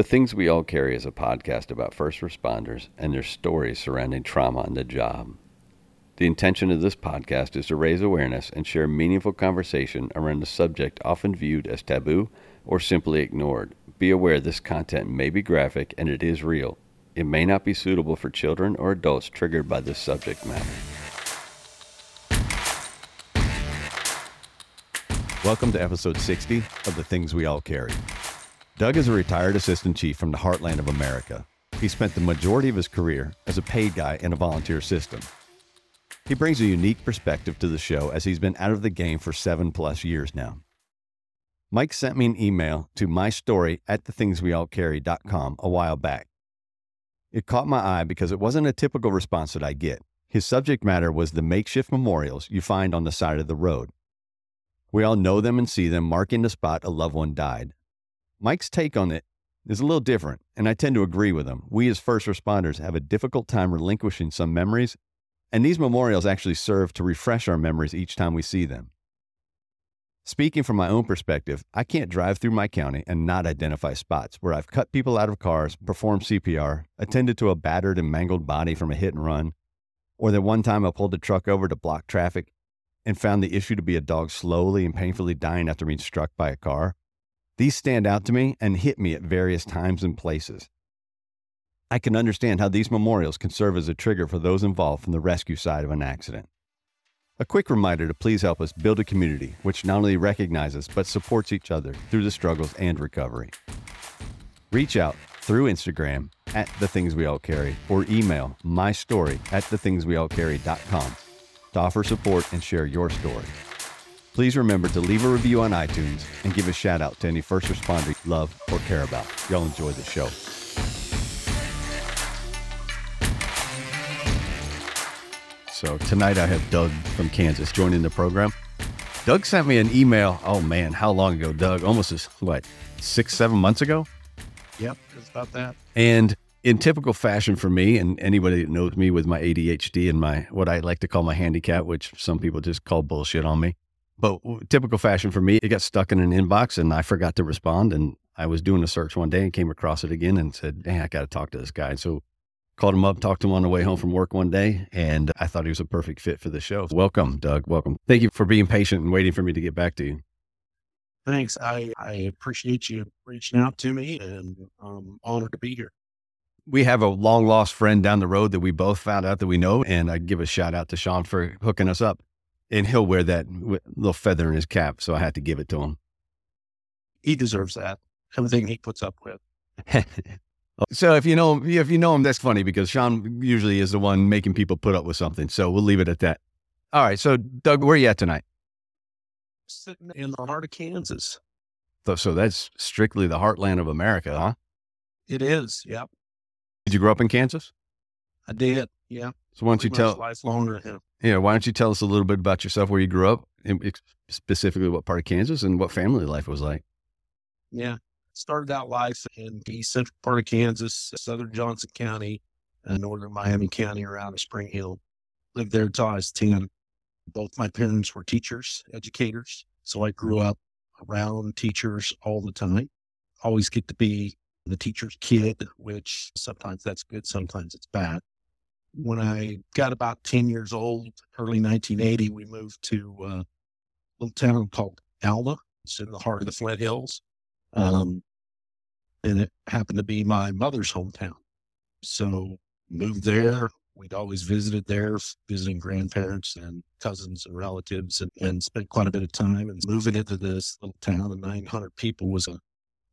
The Things We All Carry is a podcast about first responders and their stories surrounding trauma on the job. The intention of this podcast is to raise awareness and share meaningful conversation around a subject often viewed as taboo or simply ignored. Be aware this content may be graphic and it is real. It may not be suitable for children or adults triggered by this subject matter. Welcome to episode 60 of The Things We All Carry. Doug is a retired assistant chief from the heartland of America. He spent the majority of his career as a paid guy in a volunteer system. He brings a unique perspective to the show as he's been out of the game for seven plus years now. Mike sent me an email to my story at thethingsweallcarry.com a while back. It caught my eye because it wasn't a typical response that I get. His subject matter was the makeshift memorials you find on the side of the road. We all know them and see them marking the spot a loved one died. Mike's take on it is a little different, and I tend to agree with him. We as first responders have a difficult time relinquishing some memories and these memorials actually serve to refresh our memories each time we see them. Speaking from my own perspective, I can't drive through my county and not identify spots where I've cut people out of cars, performed CPR, attended to a battered and mangled body from a hit and run, or that one time I pulled a truck over to block traffic and found the issue to be a dog slowly and painfully dying after being struck by a car. These stand out to me and hit me at various times and places. I can understand how these memorials can serve as a trigger for those involved from the rescue side of an accident. A quick reminder to please help us build a community which not only recognizes but supports each other through the struggles and recovery. Reach out through Instagram at The Things We All Carry or email my story at thethingsweallcarry.com to offer support and share your story. Please remember to leave a review on iTunes and give a shout out to any first responder you love or care about. Y'all enjoy the show. So tonight I have Doug from Kansas joining the program. Doug sent me an email. Oh man, how long ago, Doug? Almost as what, six, seven months ago? Yep, it's about that. And in typical fashion for me, and anybody that knows me with my ADHD and my what I like to call my handicap, which some people just call bullshit on me. But typical fashion for me, it got stuck in an inbox and I forgot to respond. And I was doing a search one day and came across it again and said, Hey, I got to talk to this guy. so Called him up, talked to him on the way home from work one day, and I thought he was a perfect fit for the show. Welcome, Doug. Welcome. Thank you for being patient and waiting for me to get back to you. Thanks. I, I appreciate you reaching out to me and I'm honored to be here. We have a long lost friend down the road that we both found out that we know. And I give a shout out to Sean for hooking us up. And he'll wear that little feather in his cap. So I had to give it to him. He deserves that. Everything he puts up with. So if you know if you know him, that's funny because Sean usually is the one making people put up with something. So we'll leave it at that. All right. So Doug, where are you at tonight? Sitting in the heart of Kansas. So, so that's strictly the heartland of America, huh? It is. Yep. Did you grow up in Kansas? I did. Yeah. So why don't you tell life longer? Yeah. yeah. Why don't you tell us a little bit about yourself, where you grew up, specifically what part of Kansas, and what family life was like? Yeah started out life in the central part of Kansas, southern Johnson County, and northern Miami County around Spring Hill. Lived there until I was 10. Both my parents were teachers, educators. So I grew up around teachers all the time. Always get to be the teacher's kid, which sometimes that's good, sometimes it's bad. When I got about 10 years old, early 1980, we moved to a little town called Alma. It's in the heart of the Flint Hills. Um, and it happened to be my mother's hometown. So moved there. We'd always visited there, visiting grandparents and cousins and relatives, and, and spent quite a bit of time. And moving into this little town of 900 people was a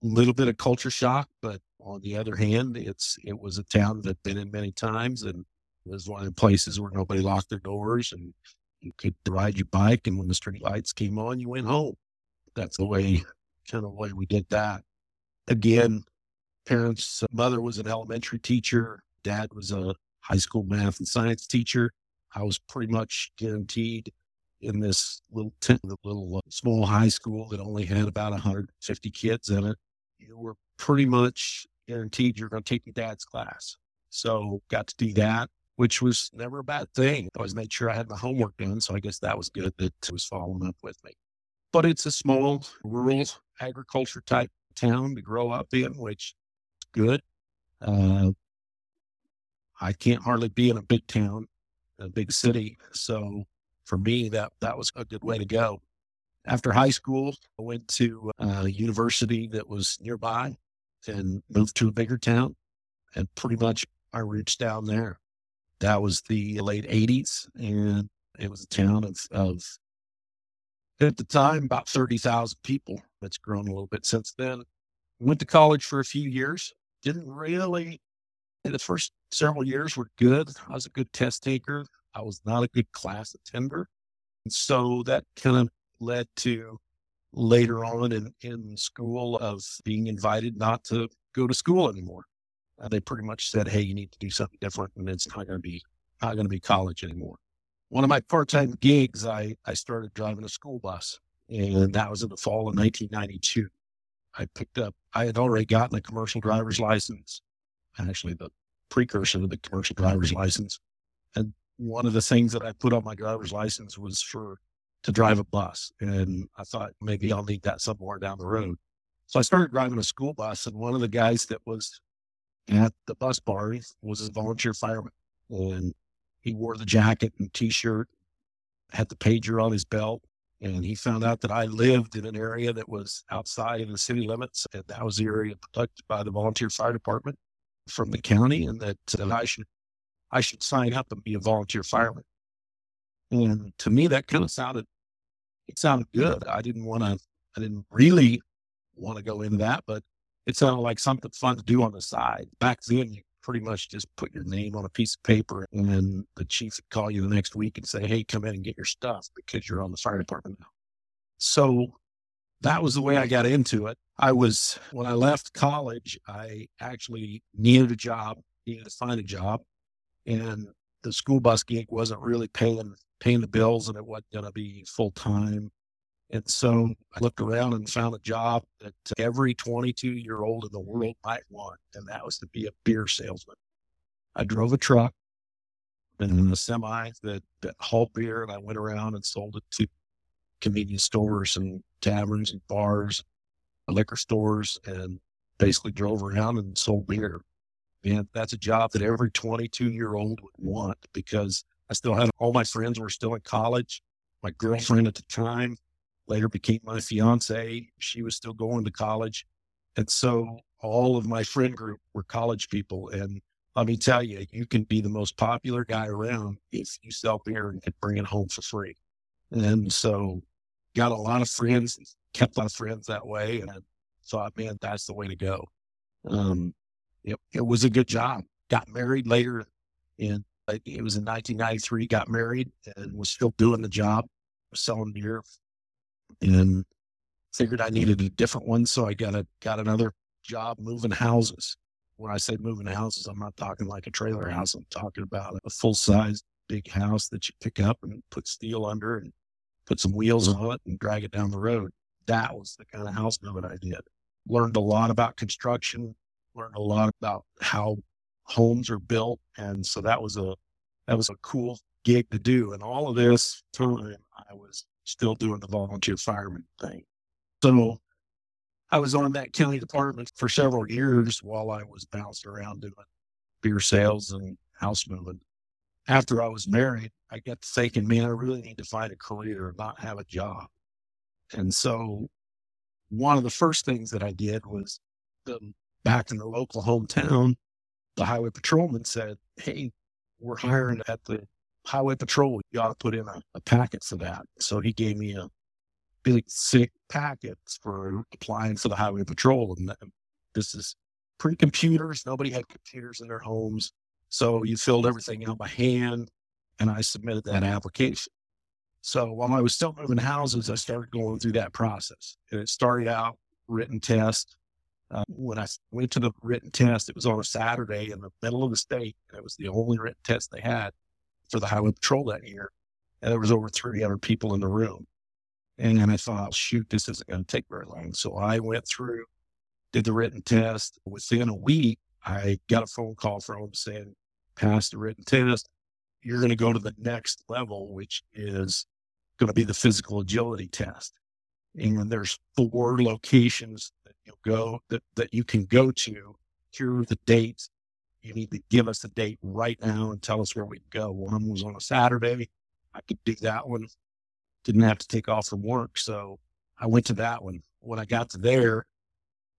little bit of culture shock, but on the other hand, it's it was a town that been in many times, and was one of the places where nobody locked their doors, and you could ride your bike, and when the street lights came on, you went home. That's the way, kind of the way we did that again, parents, uh, mother was an elementary teacher, dad was a high school math and science teacher. I was pretty much guaranteed in this little tent, little uh, small high school that only had about 150 kids in it. You were pretty much guaranteed you're going to take your dad's class. So got to do that, which was never a bad thing. I always made sure I had my homework done. So I guess that was good that it was following up with me. But it's a small rural agriculture type town to grow up in, which good. Uh, I can't hardly be in a big town, a big city. So for me, that, that was a good way to go. After high school, I went to a university that was nearby and moved to a bigger town. And pretty much I reached down there. That was the late 80s. And it was a town of, of at the time, about 30,000 people. It's grown a little bit since then. Went to college for a few years. Didn't really, the first several years were good. I was a good test taker. I was not a good class attender. And so that kind of led to later on in, in school of being invited not to go to school anymore. Uh, they pretty much said, Hey, you need to do something different and it's not going to be, not going to be college anymore. One of my part-time gigs, I, I started driving a school bus and that was in the fall of 1992. I picked up, I had already gotten a commercial driver's license, actually the precursor to the commercial driver's license. And one of the things that I put on my driver's license was for to drive a bus. And I thought maybe I'll need that somewhere down the road. So I started driving a school bus, and one of the guys that was at the bus bar was a volunteer fireman. And he wore the jacket and t shirt, had the pager on his belt. And he found out that I lived in an area that was outside of the city limits. And that was the area protected by the volunteer fire department from the county, and that, that I should I should sign up and be a volunteer fireman. And to me, that kind of sounded it sounded good. I didn't want to, I didn't really want to go into that, but it sounded like something fun to do on the side. Back then, you pretty much just put your name on a piece of paper and then the chief would call you the next week and say, Hey, come in and get your stuff because you're on the fire department now. So that was the way I got into it. I was, when I left college, I actually needed a job, needed to find a job. And the school bus gig wasn't really paying paying the bills and it wasn't going to be full time. And so I looked around and found a job that every 22 year old in the world might want, and that was to be a beer salesman. I drove a truck and a semi that, that hauled beer, and I went around and sold it to convenience stores and taverns and bars, liquor stores, and basically drove around and sold beer. And that's a job that every 22 year old would want because I still had all my friends were still in college. My girlfriend at the time later became my fiance. She was still going to college. And so all of my friend group were college people. And let me tell you, you can be the most popular guy around if you sell beer and bring it home for free. And so got a lot of friends, kept of friends that way. And I thought, man, that's the way to go. Um, it, it was a good job. Got married later in it was in 1993, got married and was still doing the job, selling beer and figured I needed a different one. So I got a, got another job moving houses. When I say moving houses, I'm not talking like a trailer house. I'm talking about a full size big house that you pick up and put steel under and put some wheels on it and drag it down the road. That was the kind of house moving I did. Learned a lot about construction, learned a lot about how homes are built. And so that was a, that was a cool gig to do. And all of this time I was still doing the volunteer fireman thing. So I was on that county department for several years while I was bouncing around doing beer sales and house moving. After I was married, I got to thinking, man, I really need to find a career and not have a job. And so one of the first things that I did was um, back in the local hometown, the highway patrolman said, Hey, we're hiring at the highway patrol. You ought to put in a, a packet for that. So he gave me a big sick packets for applying for the highway patrol. And this is pre computers. Nobody had computers in their homes. So you filled everything out by hand and I submitted that application. So while I was still moving houses, I started going through that process. And it started out written test, uh, when I went to the written test, it was on a Saturday in the middle of the state. It was the only written test they had for the highway patrol that year. And there was over 300 people in the room. And I thought, shoot, this isn't going to take very long. So I went through, did the written test. Within a week, I got a phone call from them saying, pass the written test. You're going to go to the next level, which is going to be the physical agility test. And there's four locations that you go that, that you can go to are the dates. You need to give us a date right now and tell us where we go. One was on a Saturday. I could do that one. Didn't have to take off from work. So I went to that one. When I got to there,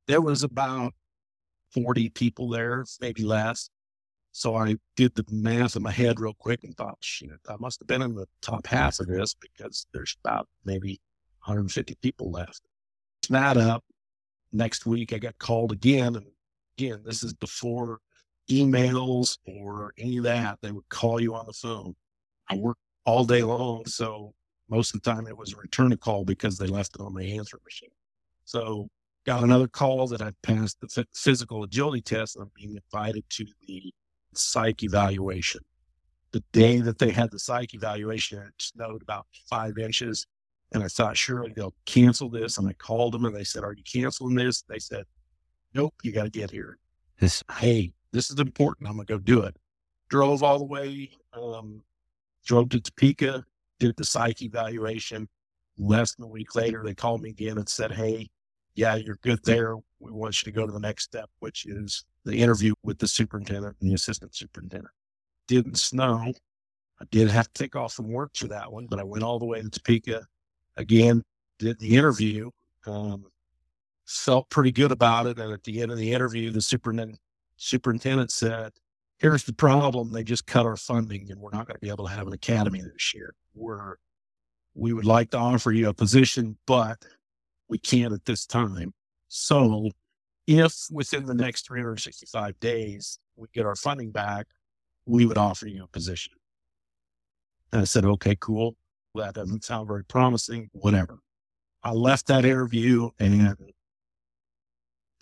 there was about 40 people there, maybe less. So I did the math in my head real quick and thought, shit, I must have been in the top half of this because there's about maybe 150 people left. That up. Next week, I got called again. And again, this is before emails or any of that. They would call you on the phone. I worked all day long. So most of the time it was a return a call because they left it on my answer machine. So got another call that I passed the physical agility test and I'm being invited to the psych evaluation. The day that they had the psych evaluation, it snowed about five inches. And I thought, surely they'll cancel this. And I called them and they said, Are you canceling this? They said, Nope, you got to get here. This, hey, this is important. I'm going to go do it. Drove all the way, um, drove to Topeka, did the psych evaluation. Less than a week later, they called me again and said, Hey, yeah, you're good there. We want you to go to the next step, which is the interview with the superintendent and the assistant superintendent. Didn't snow. I did have to take off from work for that one, but I went all the way to Topeka again, did the interview, um, felt pretty good about it. And at the end of the interview, the superintendent, superintendent said, here's the problem. They just cut our funding and we're not going to be able to have an academy this year. We're, we would like to offer you a position, but we can't at this time. So if within the next 365 days we get our funding back, we would offer you a position. And I said, okay, cool. That doesn't sound very promising, whatever. I left that interview and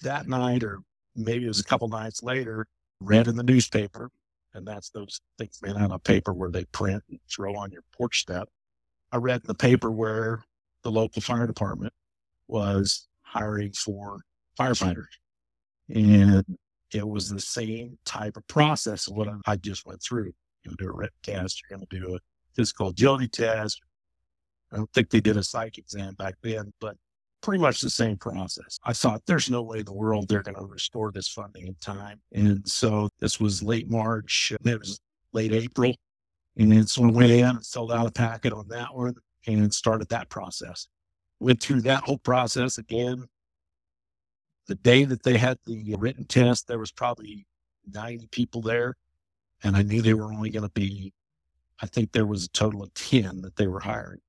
that night, or maybe it was a mm-hmm. couple nights later, read in the newspaper. And that's those things made out of paper where they print and throw on your porch step. I read in the paper where the local fire department was hiring for firefighters. And it was the same type of process of what I just went through. You're going to do a written test, you're going to do a physical agility test. I don't think they did a psych exam back then, but pretty much the same process. I thought there's no way in the world they're going to restore this funding in time. And so this was late March, it was late April. And so I went in and filled out a packet on that one and started that process went through that whole process again. The day that they had the written test, there was probably 90 people there. And I knew they were only going to be, I think there was a total of 10 that they were hiring.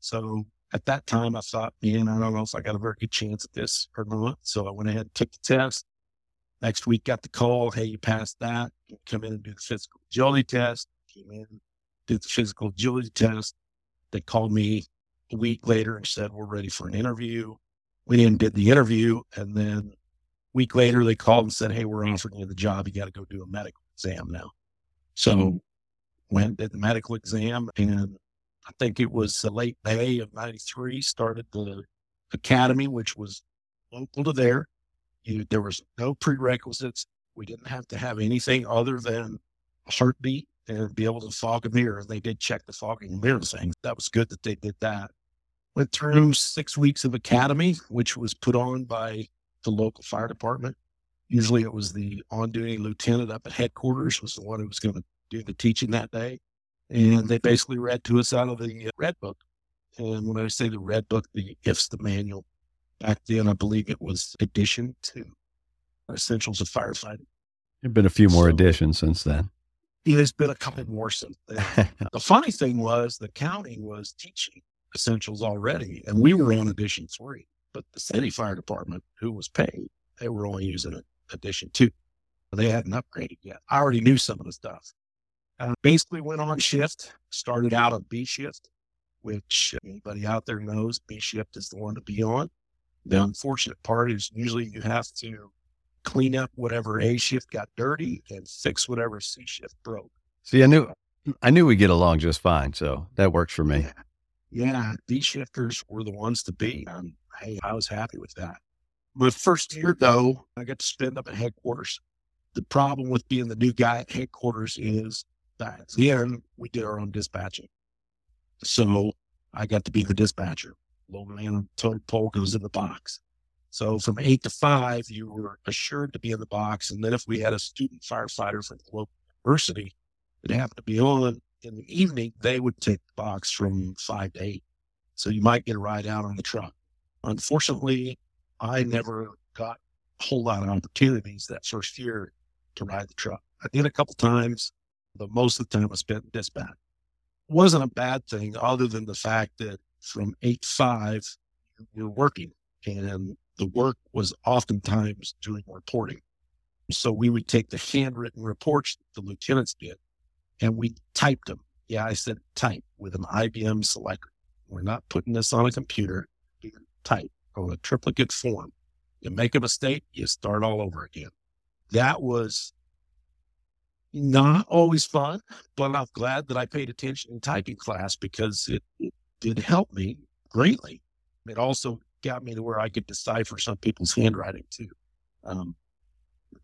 So at that time, I thought, man, I don't know if I got a very good chance at this or not. So I went ahead and took the test. Next week, got the call. Hey, you passed that. Come in and do the physical agility test. Came in, did the physical agility test. They called me a week later and said, We're ready for an interview. We didn't did the interview. And then a week later, they called and said, Hey, we're offering you the job. You got to go do a medical exam now. So mm-hmm. went, did the medical exam. And I think it was late May of 93, started the academy, which was local to there. You, there was no prerequisites. We didn't have to have anything other than a heartbeat and be able to fog a mirror. They did check the fogging mirror thing. That was good that they did that. Went through six weeks of academy, which was put on by the local fire department. Usually it was the on duty lieutenant up at headquarters was the one who was going to do the teaching that day. And they basically read to us out of the uh, red book. And when I say the red book, the IFSTA, the manual, back then, I believe it was edition two, Essentials of Firefighting. There have been a few more so, editions since then. There's been a couple more since then. the funny thing was the county was teaching essentials already, and we were on edition three. But the city fire department, who was paid, they were only using edition two. They hadn't upgraded yet. I already knew some of the stuff. Uh, basically went on shift, started out on B shift, which anybody out there knows B shift is the one to be on. The unfortunate part is usually you have to clean up whatever A shift got dirty and fix whatever C shift broke. See, I knew I knew we'd get along just fine, so that works for me. Yeah, B shifters were the ones to be. Um, hey, I was happy with that. My first year, though, I got to spend up at headquarters. The problem with being the new guy at headquarters is that then we did our own dispatching. So I got to be the dispatcher. Low man total pole goes in the box. So from eight to five, you were assured to be in the box. And then if we had a student firefighter from the local university that happened to be on in the evening, they would take the box from five to eight. So you might get a ride out on the truck. Unfortunately, I never got a whole lot of opportunities that first year to ride the truck. I did a couple times, but most of the time I spent in dispatch. It wasn't a bad thing other than the fact that from eight five, you're working and the work was oftentimes doing reporting. So we would take the handwritten reports the lieutenants did and we typed them. Yeah, I said type with an IBM Selectric. We're not putting this on a computer. Type on a triplicate form. You make a mistake, you start all over again. That was not always fun, but I'm glad that I paid attention in typing class because it, it did help me greatly. It also got me to where I could decipher some people's handwriting too. Um,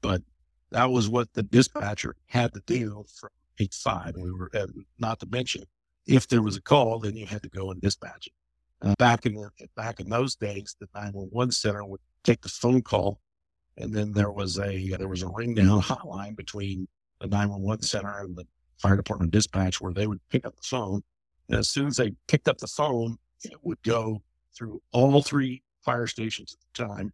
but that was what the dispatcher had to do from eight five. We were, not to mention, if there was a call, then you had to go and dispatch it. Uh, back in back in those days, the 911 center would take the phone call, and then there was a there was a ring down hotline between the 911 center and the fire department dispatch where they would pick up the phone. And as soon as they picked up the phone, it would go through all three fire stations at the time.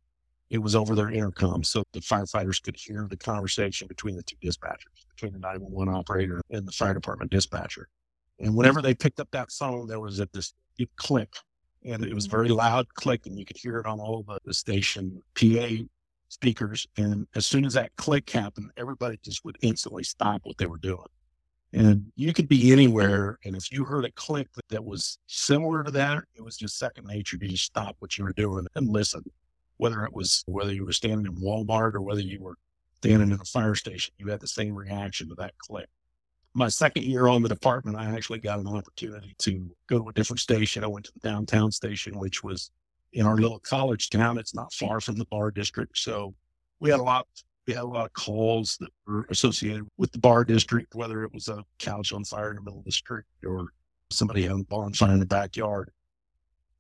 It was over their intercom, so the firefighters could hear the conversation between the two dispatchers, between the 911 operator and the fire department dispatcher. And whenever they picked up that phone, there was a this click, and it was very loud click, and you could hear it on all the, the station PA speakers. And as soon as that click happened, everybody just would instantly stop what they were doing. And you could be anywhere. And if you heard a click that was similar to that, it was just second nature to just stop what you were doing and listen. Whether it was whether you were standing in Walmart or whether you were standing in a fire station, you had the same reaction to that click. My second year on the department, I actually got an opportunity to go to a different station. I went to the downtown station, which was in our little college town. It's not far from the bar district. So we had a lot we had a lot of calls that were associated with the bar district, whether it was a couch on fire in the middle of the street or somebody having a bonfire in the backyard.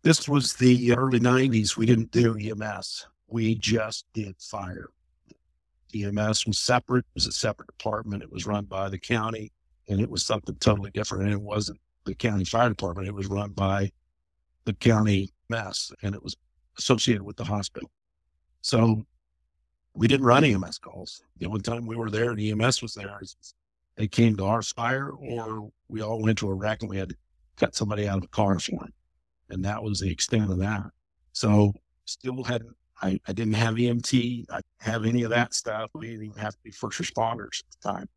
This was the early 90s. We didn't do EMS, we just did fire. EMS was separate, it was a separate department. It was run by the county and it was something totally different. And it wasn't the county fire department, it was run by the county mess and it was associated with the hospital. So we didn't run EMS calls. The only time we were there and EMS was there, they came to our fire or we all went to a wreck and we had to cut somebody out of a car for them. And that was the extent of that. So still hadn't, I, I didn't have EMT. I didn't have any of that stuff. We didn't even have to be first responders at the time.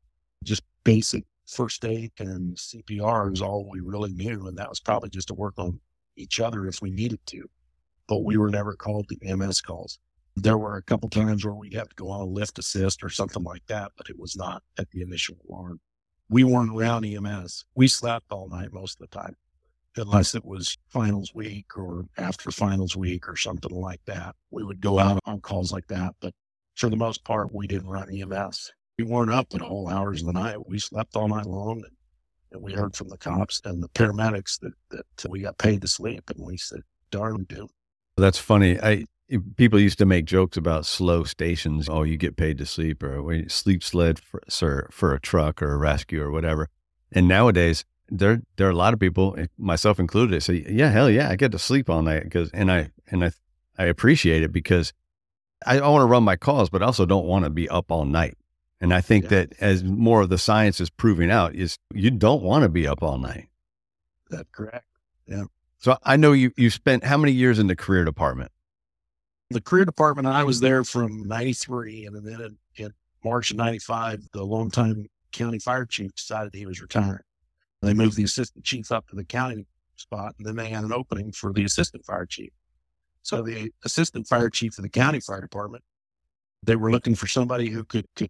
Just basic first aid and CPR was all we really knew. And that was probably just to work on each other if we needed to. But we were never called to EMS calls. There were a couple times where we'd have to go on a lift assist or something like that, but it was not at the initial alarm. We weren't around EMS. We slept all night most of the time, unless it was finals week or after finals week or something like that. We would go out on calls like that, but for the most part, we didn't run EMS. We weren't up at all hours of the night. We slept all night long. And, and we heard from the cops and the paramedics that, that we got paid to sleep. And we said, darn, we do. That's funny. I people used to make jokes about slow stations. Oh, you get paid to sleep, or sleep sled for, sir, for a truck or a rescue or whatever. And nowadays, there there are a lot of people, eh, myself included, say, "Yeah, hell yeah, I get to sleep all night." Because and I and I I appreciate it because I want to run my calls, but I also don't want to be up all night. And I think yeah. that as more of the science is proving out, is you don't want to be up all night. That's correct. Yeah. So I know you you spent how many years in the career department? The career department, I was there from 93. And then in, in March of 95, the longtime county fire chief decided he was retiring. They moved the assistant chief up to the county spot, and then they had an opening for the assistant fire chief. So the assistant fire chief of the county fire department, they were looking for somebody who could, could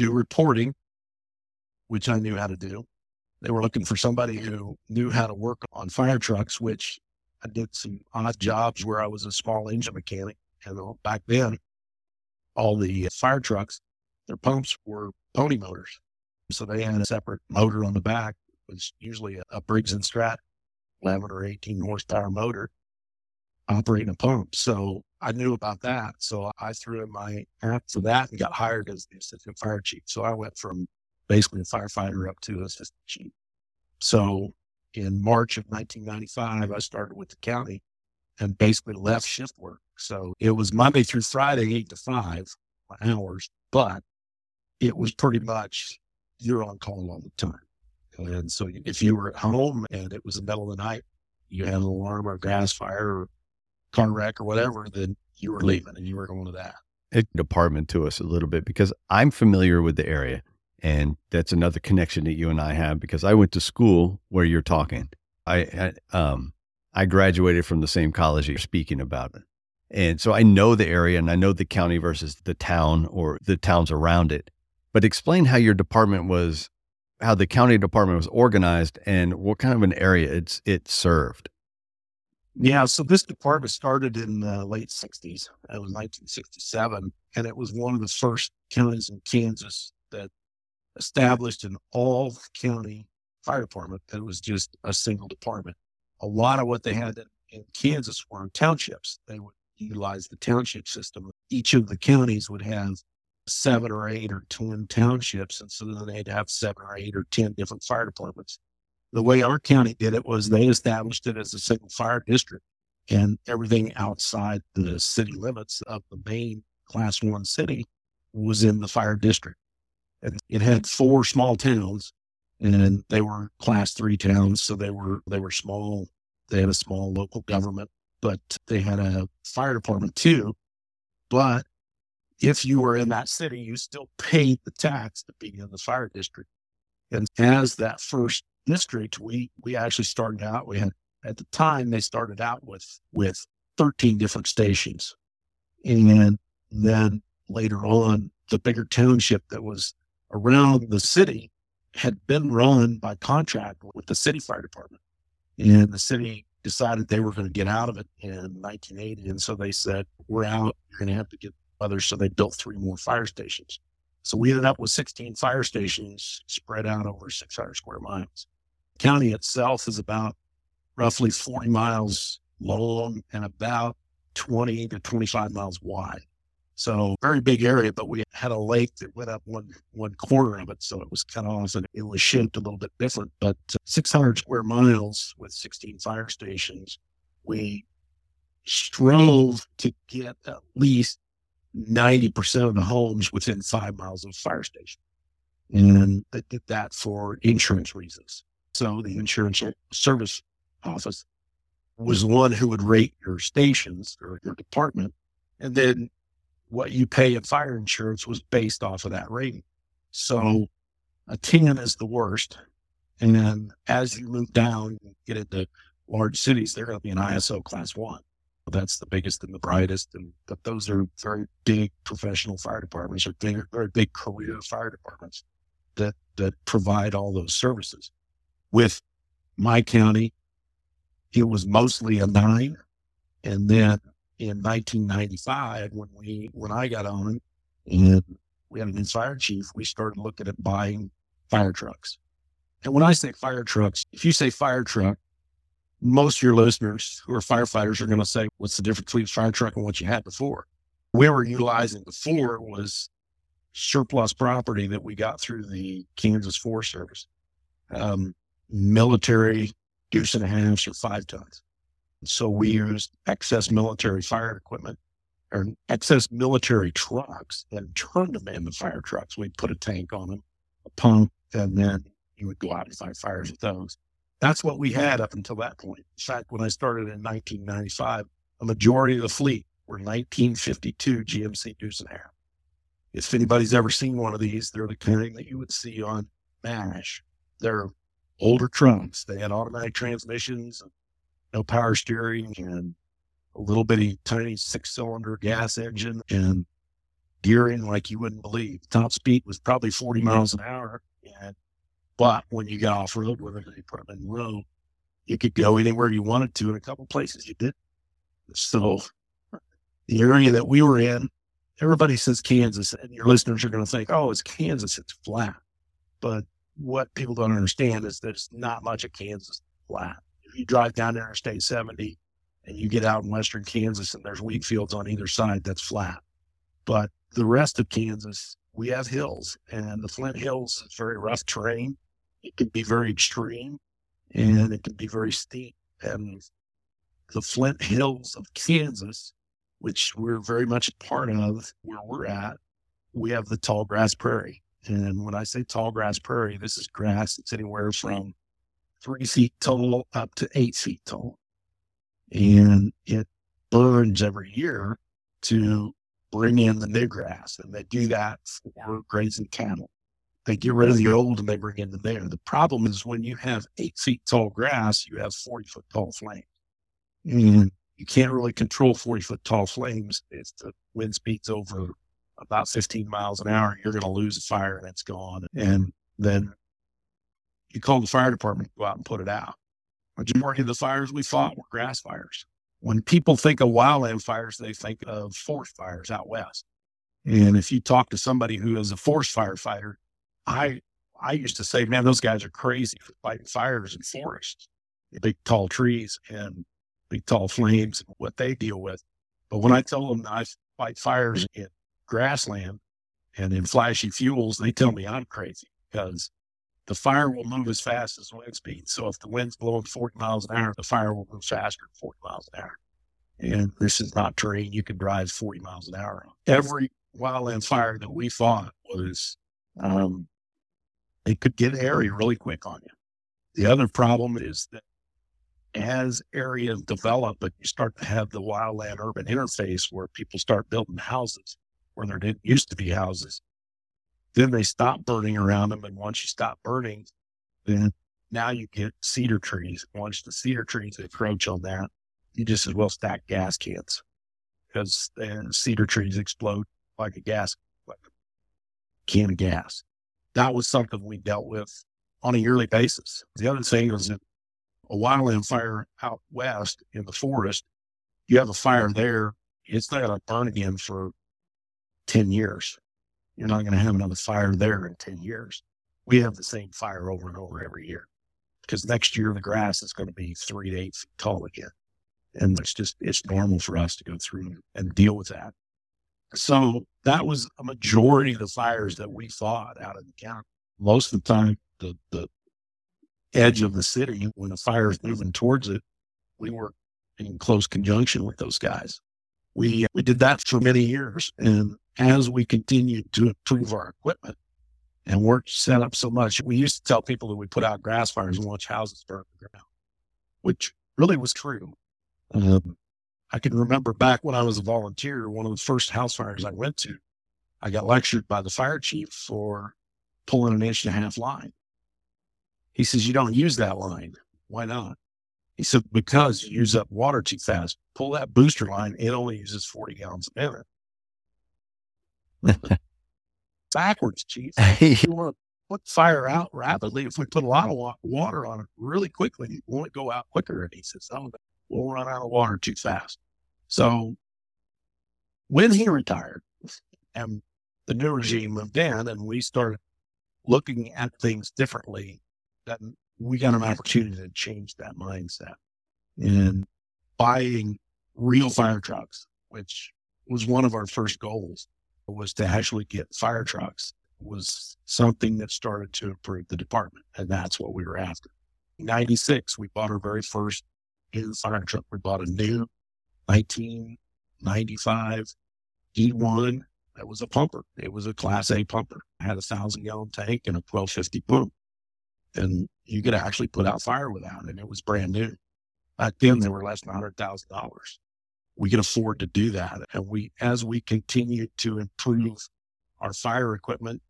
do reporting, which I knew how to do. They were looking for somebody who knew how to work on fire trucks, which I did some odd jobs where I was a small engine mechanic. And back then, all the fire trucks, their pumps were pony motors. So they had a separate motor on the back. It was usually a Briggs and Stratton 11 or 18 horsepower motor operating a pump. So I knew about that. So I threw in my hat for that and got hired as the assistant fire chief. So I went from basically a firefighter up to assistant chief. So in March of 1995, I started with the county and basically left shift work. So it was Monday through Friday, eight to five hours, but it was pretty much you're on call all the time. And so if you were at home and it was the middle of the night, you had an alarm or gas fire or car wreck or whatever, then you were leaving and you were going to that. Department to us a little bit because I'm familiar with the area. And that's another connection that you and I have because I went to school where you're talking. I, I um I graduated from the same college you're speaking about. And so I know the area and I know the county versus the town or the towns around it. But explain how your department was how the county department was organized and what kind of an area it's it served. Yeah, so this department started in the late 60s. It was 1967, and it was one of the first counties in Kansas that established an all county fire department that was just a single department. A lot of what they had in, in Kansas were townships. They would utilize the township system. Each of the counties would have seven or eight or 10 townships. And so then they'd have seven or eight or 10 different fire departments. The way our county did it was they established it as a single fire district and everything outside the city limits of the main class one city was in the fire district. And it had four small towns and they were class three towns. So they were, they were small. They had a small local government, but they had a fire department too. But if you were in that city, you still paid the tax to be in the fire district. And as that first district, we we actually started out. We had at the time they started out with with 13 different stations, and then later on, the bigger township that was around the city had been run by contract with the city fire department, and the city decided they were going to get out of it in 1980, and so they said, "We're out. You're going to have to get others." So they built three more fire stations. So we ended up with 16 fire stations spread out over 600 square miles. The county itself is about roughly 40 miles long and about 20 to 25 miles wide. So very big area, but we had a lake that went up one one corner of it, so it was cut off and it was shaped a little bit different. But uh, 600 square miles with 16 fire stations, we strove to get at least 90% of the homes within five miles of a fire station. And they did that for insurance reasons. So the insurance service office was the one who would rate your stations or your department. And then what you pay in fire insurance was based off of that rating. So a 10 is the worst. And then as you move down, get into large cities, they're going to be an ISO class one. That's the biggest and the brightest. And but those are very big professional fire departments or big, very big career fire departments that, that provide all those services. With my county, it was mostly a nine. And then in 1995, when we, when I got on and we had a new fire chief, we started looking at buying fire trucks. And when I say fire trucks, if you say fire truck, most of your listeners who are firefighters are going to say, what's the difference between a fire truck and what you had before? We were utilizing before was surplus property that we got through the Kansas Forest Service, um, military deuce and a half or five tons. So we used excess military fire equipment or excess military trucks and turned them into fire trucks. We'd put a tank on them, a pump, and then you would go out and fight fires with those. That's what we had up until that point. In fact, when I started in 1995, a majority of the fleet were 1952 GMC and. If anybody's ever seen one of these, they're the kind that you would see on MASH. They're older trucks. They had automatic transmissions, no power steering, and a little bitty tiny six cylinder gas engine and gearing like you wouldn't believe. Top speed was probably 40 miles an hour. And but when you got off road with it, you put them in row, you could go anywhere you wanted to in a couple places you did. So the area that we were in, everybody says Kansas, and your listeners are going to think, oh, it's Kansas, it's flat. But what people don't understand is it's not much of Kansas flat. If you drive down Interstate 70 and you get out in western Kansas and there's wheat fields on either side that's flat. But the rest of Kansas, we have hills, and the Flint Hills is very rough terrain. It can be very extreme, mm-hmm. and it can be very steep. And the Flint Hills of Kansas, which we're very much a part of where we're at, we have the tall grass prairie. And when I say tall grass prairie, this is grass that's anywhere from three feet tall up to eight feet tall. And it burns every year to bring in the new grass. And they do that for grazing cattle. They get rid of the old and they bring in the new. The problem is when you have eight feet tall grass, you have 40 foot tall flames. And you can't really control 40 foot tall flames. If the wind speed's over about 15 miles an hour, you're going to lose a fire and it's gone. And then you call the fire department go out and put it out. Majority of the fires we fought were grass fires. When people think of wildland fires, they think of forest fires out west. And if you talk to somebody who is a forest firefighter, I I used to say, man, those guys are crazy for fighting fires in forests, big tall trees and big tall flames, and what they deal with. But when I tell them I fight fires in grassland and in flashy fuels, they tell me I'm crazy because the fire will move as fast as wind speed. So if the wind's blowing 40 miles an hour, the fire will move faster than 40 miles an hour. And this is not terrain you can drive 40 miles an hour on. Every wildland fire that we fought was, um, it could get airy really quick on you. The other problem is that as areas develop and you start to have the wildland urban interface where people start building houses where there didn't used to be houses, then they stop burning around them. And once you stop burning, then now you get cedar trees. Once the cedar trees encroach on that, you just as well stack gas cans because then cedar trees explode like a gas, can of gas. That was something we dealt with on a yearly basis. The other thing was that a wildland fire out west in the forest, you have a fire there, it's not going to burn again for 10 years. You're not going to have another fire there in 10 years. We have the same fire over and over every year because next year the grass is going to be three to eight feet tall again. And it's just, it's normal for us to go through and deal with that. So that was a majority of the fires that we fought out of the county. Most of the time, the, the edge of the city, when the fire is moving towards it, we were in close conjunction with those guys. We, we did that for many years. And as we continued to improve our equipment and work set up so much, we used to tell people that we put out grass fires and watch houses burn to the ground, which really was true. Um, I can remember back when I was a volunteer, one of the first house fires I went to, I got lectured by the fire chief for pulling an inch and a half line. He says, You don't use that line. Why not? He said, Because you use up water too fast. Pull that booster line, it only uses 40 gallons a minute. backwards, chief. you want to put fire out rapidly. If we put a lot of water on it really quickly, it won't go out quicker? And he says, oh, we'll run out of water too fast. So when he retired and the new regime moved in and we started looking at things differently, then we got an opportunity to change that mindset and buying real fire trucks, which was one of our first goals was to actually get fire trucks was something that started to improve the department. And that's what we were after. 96, we bought our very first new fire truck. We bought a new 1995 E-One that was a pumper. It was a class A pumper. It had a thousand gallon tank and a 1250 pump. And you could actually put out fire without it. And it was brand new. Back then, they were less than $100,000 we can afford to do that. And we, as we continue to improve our fire equipment,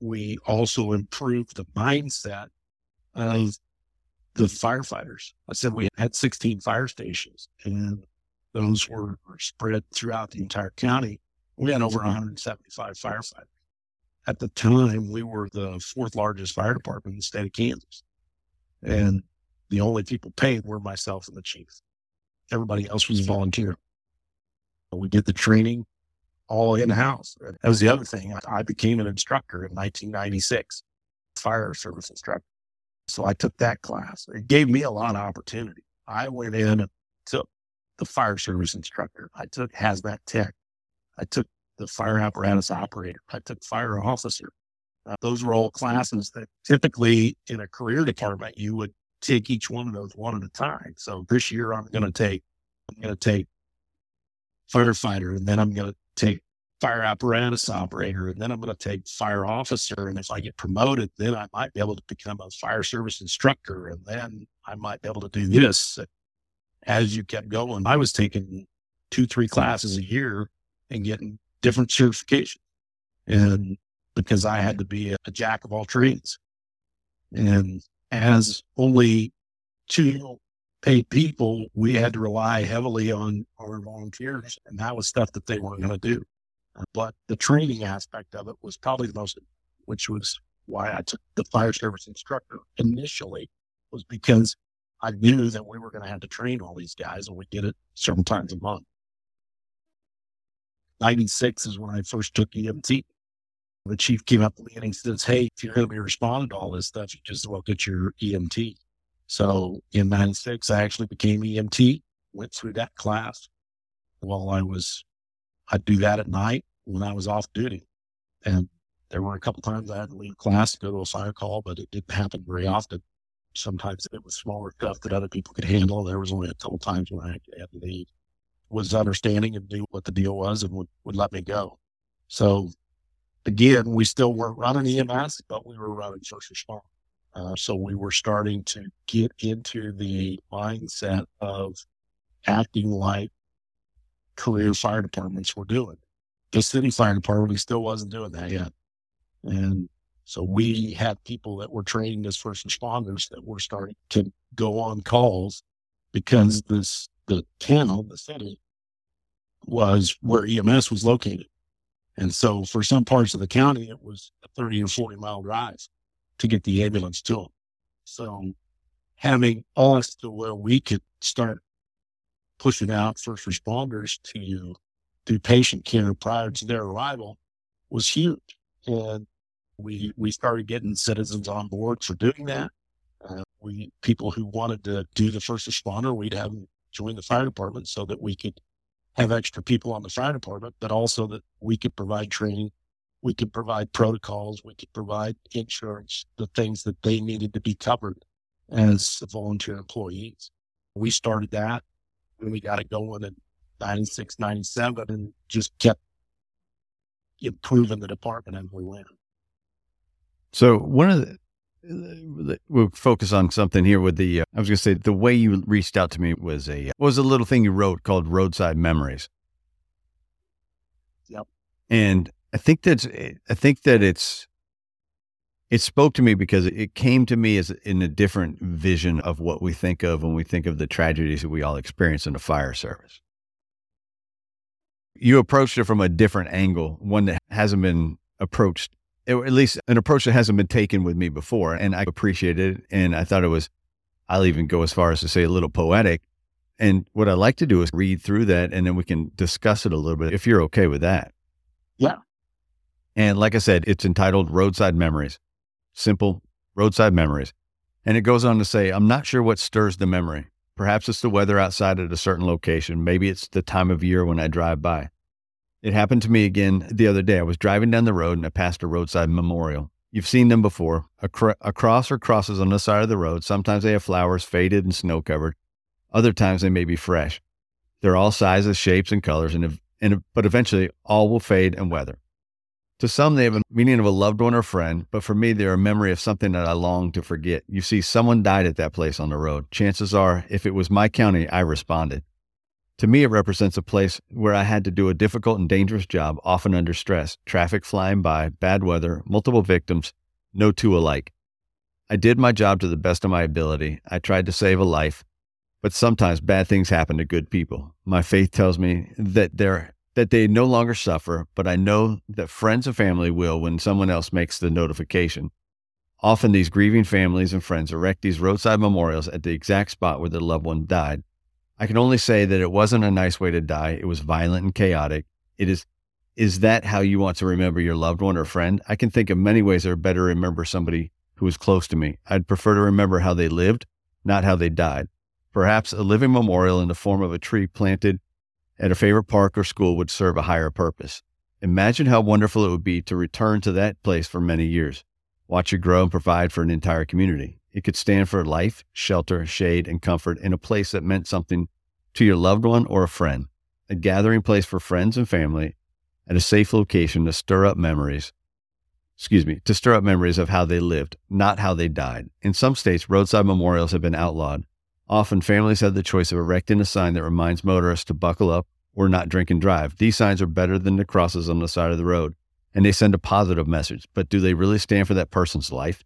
we also improve the mindset of the firefighters. I said we had 16 fire stations and those were spread throughout the entire county. We had over 175 firefighters. At the time, we were the fourth largest fire department in the state of Kansas. And the only people paid were myself and the chief. Everybody else was volunteer. We did the training all in house. That was the other thing. I became an instructor in 1996, fire service instructor. So I took that class. It gave me a lot of opportunity. I went in and took the fire service instructor. I took hazmat tech. I took the fire apparatus operator. I took fire officer. Uh, those were all classes that typically in a career department you would take each one of those one at a time. So this year I'm going to take I'm going to take firefighter, and then I'm going to take fire apparatus operator, and then I'm going to take fire officer. And if I get promoted, then I might be able to become a fire service instructor, and then I might be able to do this. As you kept going, I was taking two, three classes a year and getting different certifications. And because I had to be a, jack of all trades. And as only two paid people, we had to rely heavily on our volunteers, and that was stuff that they weren't going to do. But the training aspect of it was probably the most, which was why I took the fire service instructor initially, was because I knew that we were going to have to train all these guys, and we did it several times a month. 96 is when I first took EMT. The chief came up to me and he says, Hey, if you're going to be responding to all this stuff, you just well get your EMT. So in 96, I actually became EMT, went through that class while I was, I'd do that at night when I was off duty. And there were a couple times I had to leave class to go to a fire call, but it didn't happen very often. Sometimes it was smaller stuff that other people could handle. There was only a couple times when I had to leave. Was understanding and knew what the deal was and would, would let me go. So again, we still weren't running EMS, but we were running first response. Uh, so we were starting to get into the mindset of acting like career fire departments were doing. The city fire department still wasn't doing that yet. And so we had people that were trained as first responders that were starting to go on calls because mm-hmm. this, the town, the city was where EMS was located. And so for some parts of the county, it was a 30 or 40 mile drive to get the ambulance to them. So having us to where we could start pushing out first responders to do patient care prior to their arrival was huge. And we, we started getting citizens on board for doing that. Uh, we, people who wanted to do the first responder, we'd have them join the fire department so that we could have extra people on the fire department, but also that we could provide training we could provide protocols, we could provide insurance, the things that they needed to be covered as volunteer employees. We started that when we got it going in 96, 97 and just kept improving the department as we went. So one of the, we'll focus on something here with the, uh, I was going to say the way you reached out to me was a, was a little thing you wrote called roadside memories. Yep. And I think that's I think that it's it spoke to me because it came to me as in a different vision of what we think of when we think of the tragedies that we all experience in the fire service. You approached it from a different angle, one that hasn't been approached, or at least an approach that hasn't been taken with me before. And I appreciated it. And I thought it was, I'll even go as far as to say a little poetic. And what I'd like to do is read through that and then we can discuss it a little bit if you're okay with that. Yeah, and like I said, it's entitled Roadside Memories. Simple roadside memories. And it goes on to say, I'm not sure what stirs the memory. Perhaps it's the weather outside at a certain location. Maybe it's the time of year when I drive by. It happened to me again the other day. I was driving down the road and I passed a roadside memorial. You've seen them before. A, cr- a cross or crosses on the side of the road. Sometimes they have flowers faded and snow covered. Other times they may be fresh. They're all sizes, shapes, and colors, and, and but eventually all will fade and weather. To some, they have a meaning of a loved one or friend, but for me, they're a memory of something that I long to forget. You see, someone died at that place on the road. Chances are, if it was my county, I responded. To me, it represents a place where I had to do a difficult and dangerous job, often under stress, traffic flying by, bad weather, multiple victims, no two alike. I did my job to the best of my ability. I tried to save a life, but sometimes bad things happen to good people. My faith tells me that there that they no longer suffer, but I know that friends and family will when someone else makes the notification. Often, these grieving families and friends erect these roadside memorials at the exact spot where their loved one died. I can only say that it wasn't a nice way to die. It was violent and chaotic. It is, is that how you want to remember your loved one or friend? I can think of many ways that are better to remember somebody who was close to me. I'd prefer to remember how they lived, not how they died. Perhaps a living memorial in the form of a tree planted at a favorite park or school would serve a higher purpose. Imagine how wonderful it would be to return to that place for many years, watch it grow and provide for an entire community. It could stand for life, shelter, shade, and comfort in a place that meant something to your loved one or a friend, a gathering place for friends and family at a safe location to stir up memories. Excuse me, to stir up memories of how they lived, not how they died. In some states, roadside memorials have been outlawed. Often, families have the choice of erecting a sign that reminds motorists to buckle up or not drink and drive. These signs are better than the crosses on the side of the road, and they send a positive message. But do they really stand for that person's life?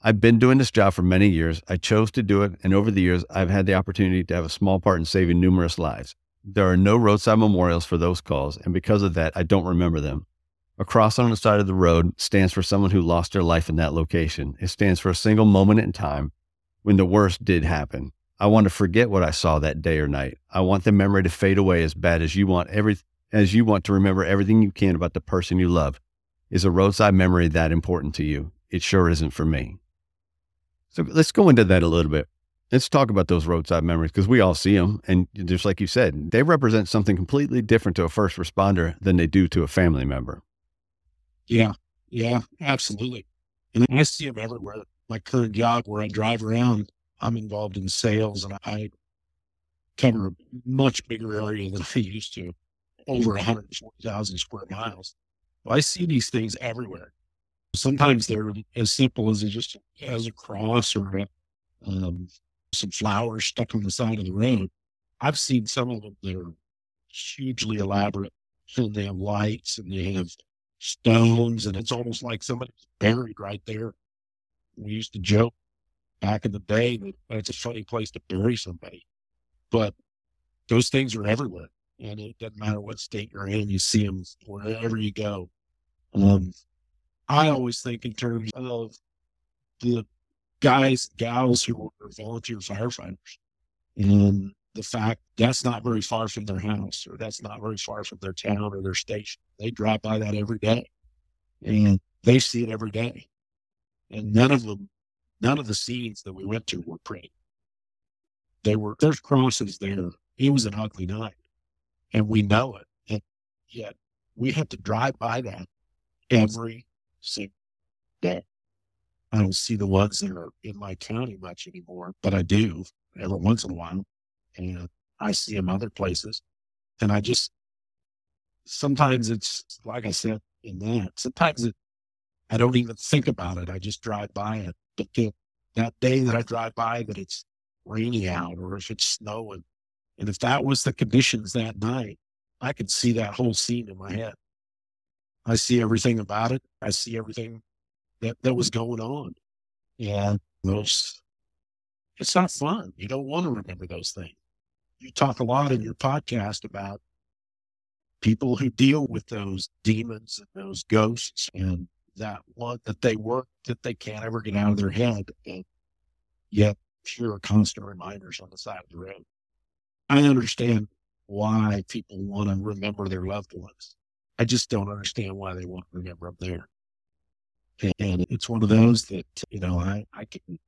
I've been doing this job for many years. I chose to do it, and over the years, I've had the opportunity to have a small part in saving numerous lives. There are no roadside memorials for those calls, and because of that, I don't remember them. A cross on the side of the road stands for someone who lost their life in that location. It stands for a single moment in time when the worst did happen. I want to forget what I saw that day or night. I want the memory to fade away as bad as you want every as you want to remember everything you can about the person you love. Is a roadside memory that important to you? It sure isn't for me. So let's go into that a little bit. Let's talk about those roadside memories because we all see them. And just like you said, they represent something completely different to a first responder than they do to a family member. Yeah. Yeah, absolutely. And I see them everywhere. My current job where I drive around, I'm involved in sales and I cover a much bigger area than I used to, over 140,000 square miles. I see these things everywhere. Sometimes they're as simple as just as a cross or a, um, some flowers stuck on the side of the road. I've seen some of them that are hugely elaborate. And they have lights and they have stones, and it's almost like somebody's buried right there. We used to joke back in the day that it's a funny place to bury somebody, but those things are everywhere, and it doesn't matter what state you're in. You see them wherever you go. Um, I always think in terms of the guys, gals who are volunteer firefighters and the fact that's not very far from their house or that's not very far from their town or their station. They drive by that every day and they see it every day. And none of them, none of the scenes that we went to were pretty. They were, there's crosses there. It was an ugly night and we know it. And yet we have to drive by that every single day. I don't see the ones that are in my county much anymore, but I do every once in a while. And I see them other places. And I just, sometimes it's like I said in that, sometimes it, I don't even think about it. I just drive by it. But the, that day that I drive by that it's rainy out or if it's snowing, and if that was the conditions that night, I could see that whole scene in my head. I see everything about it. I see everything that, that was going on. And those, it's not fun. You don't want to remember those things. You talk a lot in your podcast about people who deal with those demons and those ghosts and that one that they work that they can't ever get out of their head. And yet are constant reminders on the side of the road. I understand why people want to remember their loved ones. I just don't understand why they want to remember them there. And it's one of those that, you know, I, I can,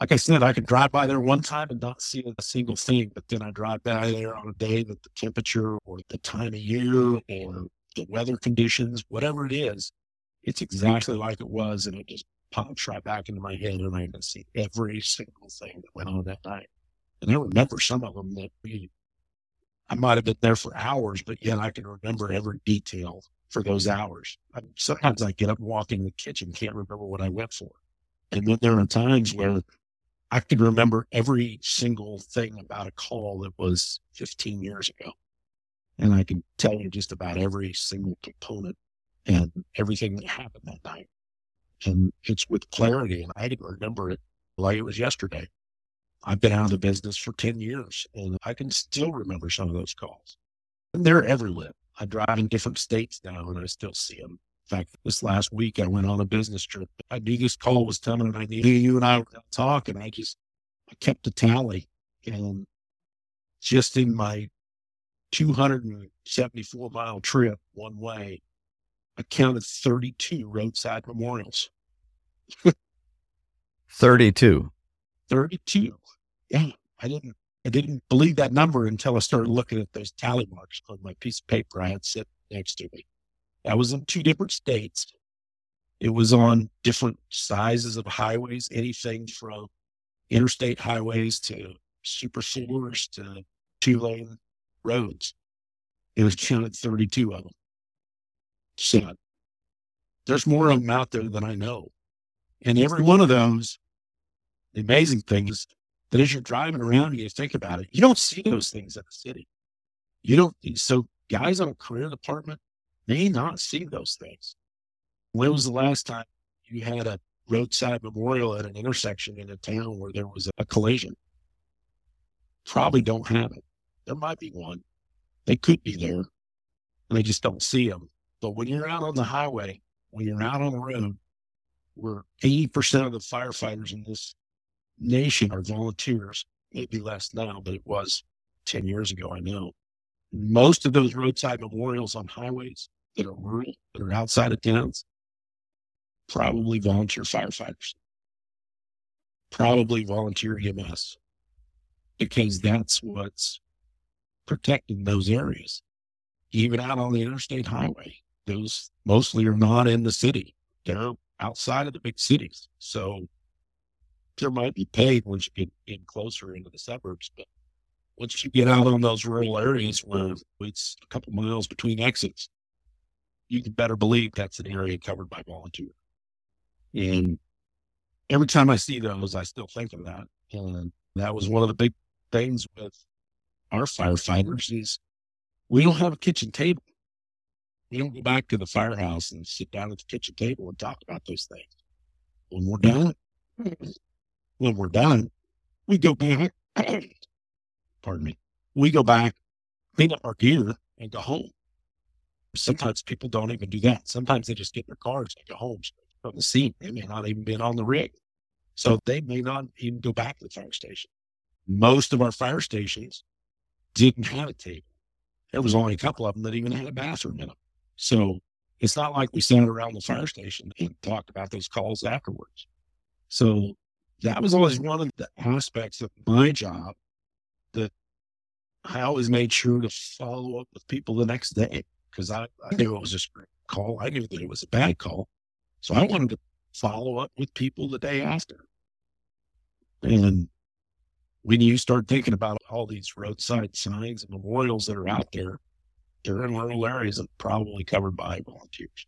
like I said, I could drive by there one time and not see a single thing, but then I drive by there on a day that the temperature or the time of year or the weather conditions, whatever it is, it's exactly like it was. And it just pops right back into my head and I can see every single thing that went on that night. And I remember some of them that we, I might have been there for hours, but yet I can remember every detail for those hours. I sometimes I get up and walk in the kitchen, can't remember what I went for. And then there are times where I can remember every single thing about a call that was 15 years ago. And I can tell you just about every single component and everything that happened that night. And it's with clarity. And I can remember it like it was yesterday. I've been out of the business for 10 years and I can still remember some of those calls. And they're everywhere. I drive in different states now and I still see them. In fact, this last week I went on a business trip. I knew this call was coming and I knew you and I were going to talk and I just, I kept a tally and just in my 274 mile trip one way, I counted 32 roadside memorials. 32. 32. yeah, I didn't, I didn't believe that number until I started looking at those tally marks on my piece of paper I had sitting next to me. That was in two different states. It was on different sizes of highways, anything from interstate highways to super fours to two lane roads. It was counted 32 of them. So there's more of them out there than I know. And every one of those, the amazing thing is that as you're driving around and you think about it, you don't see those things in the city. You don't. So guys on a career department may not see those things. When was the last time you had a roadside memorial at an intersection in a town where there was a collision? Probably don't have it. There might be one. They could be there, and they just don't see them. But when you're out on the highway, when you're out on the road, where 80% of the firefighters in this nation are volunteers, maybe less now, but it was 10 years ago, I know. Most of those roadside memorials on highways that are rural, that are outside of towns, probably volunteer firefighters, probably volunteer EMS, because that's what's protecting those areas. Even out on the interstate highway, those mostly are not in the city. They're outside of the big cities. So there might be paid once you get in closer into the suburbs, but once you get out on those rural areas where it's a couple miles between exits, you can better believe that's an area covered by volunteer. And every time I see those, I still think of that. And that was one of the big things with our firefighters is we don't have a kitchen table. We don't go back to the firehouse and sit down at the kitchen table and talk about those things. When we're hmm. done, when we're done, we go back. pardon me. We go back, clean up our gear, and go home. Sometimes people don't even do that. Sometimes they just get their cars and go home from the scene. They may not even been on the rig. So they may not even go back to the fire station. Most of our fire stations didn't have a table. There was only a couple of them that even had a bathroom in them. So it's not like we sat around the fire station and talked about those calls afterwards. So that was always one of the aspects of my job that I always made sure to follow up with people the next day because I, I knew it was a call. I knew that it was a bad call. So I wanted to follow up with people the day after. And when you start thinking about all these roadside signs and memorials that are out there, they're in rural areas and probably covered by volunteers.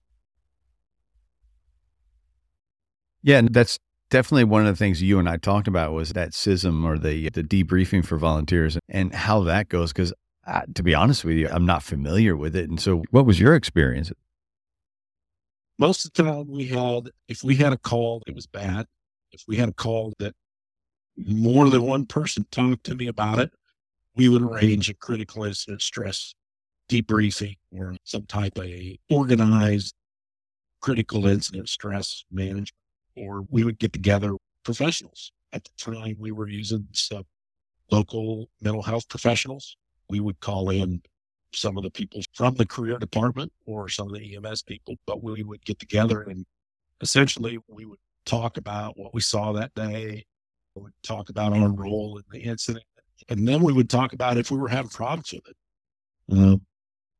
Yeah, and that's definitely one of the things you and I talked about was that CISM or the the debriefing for volunteers and how that goes. Because to be honest with you, I'm not familiar with it. And so, what was your experience? Most of the time, we had if we had a call that was bad, if we had a call that more than one person talked to me about it, we would arrange a critical incident stress debriefing or some type of organized critical incident stress management, or we would get together professionals. At the time, we were using some local mental health professionals. We would call in some of the people from the career department or some of the EMS people, but we would get together and essentially we would talk about what we saw that day, we would talk about our role in the incident, and then we would talk about if we were having problems with it. Uh,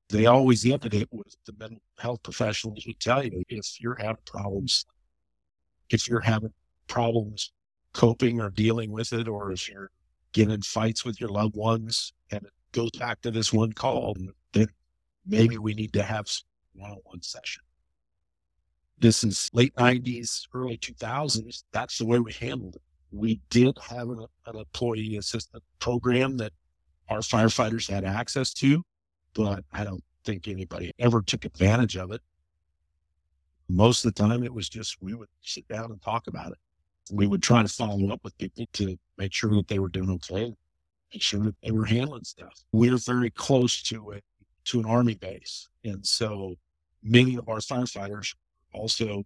they always ended it with the mental health professionals would tell you if you're having problems, if you're having problems coping or dealing with it, or if you're getting fights with your loved ones, and it goes back to this one call, then maybe we need to have one-on-one session. This is late 90s, early 2000s. That's the way we handled it. We did have an, an employee assistant program that our firefighters had access to but I don't think anybody ever took advantage of it. Most of the time, it was just we would sit down and talk about it. We would try to follow up with people to make sure that they were doing okay, make sure that they were handling stuff. We are very close to it, to an army base. And so many of our firefighters also,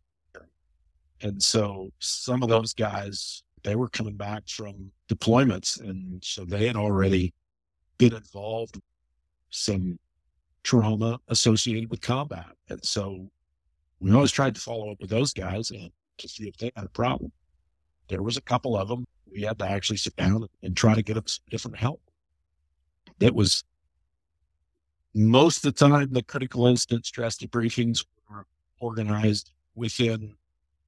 and so some of those guys, they were coming back from deployments. And so they had already been involved some trauma associated with combat. And so we always tried to follow up with those guys and to see if they had a problem. There was a couple of them. we had to actually sit down and try to get them some different help. It was most of the time the critical incident stress debriefings were organized within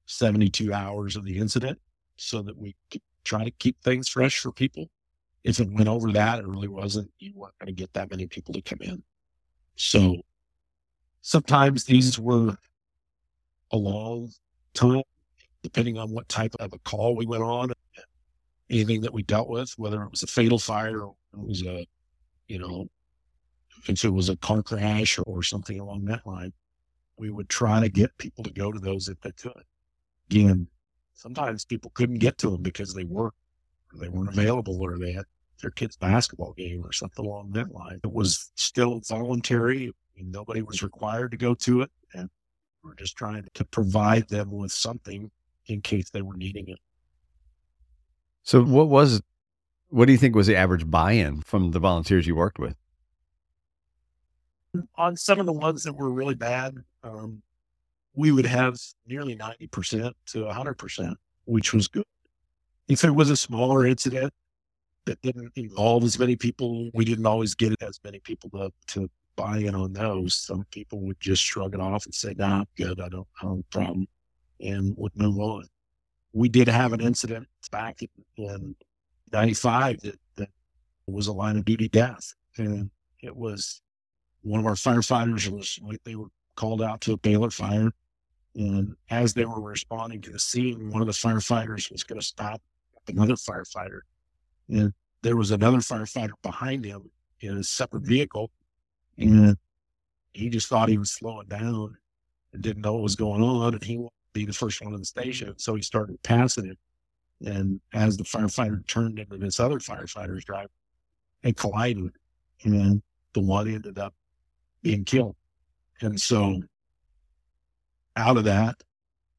72 hours of the incident so that we could try to keep things fresh for people. If it went over that, it really wasn't, you weren't going to get that many people to come in. So sometimes these were a long time, depending on what type of a call we went on, anything that we dealt with, whether it was a fatal fire or it was a, you know, if it was a car crash or something along that line, we would try to get people to go to those if they could. Again, sometimes people couldn't get to them because they weren't, they weren't available or they had their kid's basketball game or something along that line. It was still voluntary. Nobody was required to go to it. And we're just trying to provide them with something in case they were needing it. So what was what do you think was the average buy-in from the volunteers you worked with? On some of the ones that were really bad, um, we would have nearly 90% to 100%, which was good. If it was a smaller incident that didn't involve as many people, we didn't always get as many people to, to buy in on those. Some people would just shrug it off and say, nah, I'm good. I don't have a problem and would move on. We did have an incident back in 95 that, that was a line of duty death. And it was one of our firefighters was they were called out to a baler fire. And as they were responding to the scene, one of the firefighters was going to stop another firefighter. And there was another firefighter behind him in a separate vehicle. And he just thought he was slowing down and didn't know what was going on. And he wanted to be the first one in the station. So he started passing him. And as the firefighter turned into this other firefighter's driver, it collided. And the one ended up being killed. And so out of that,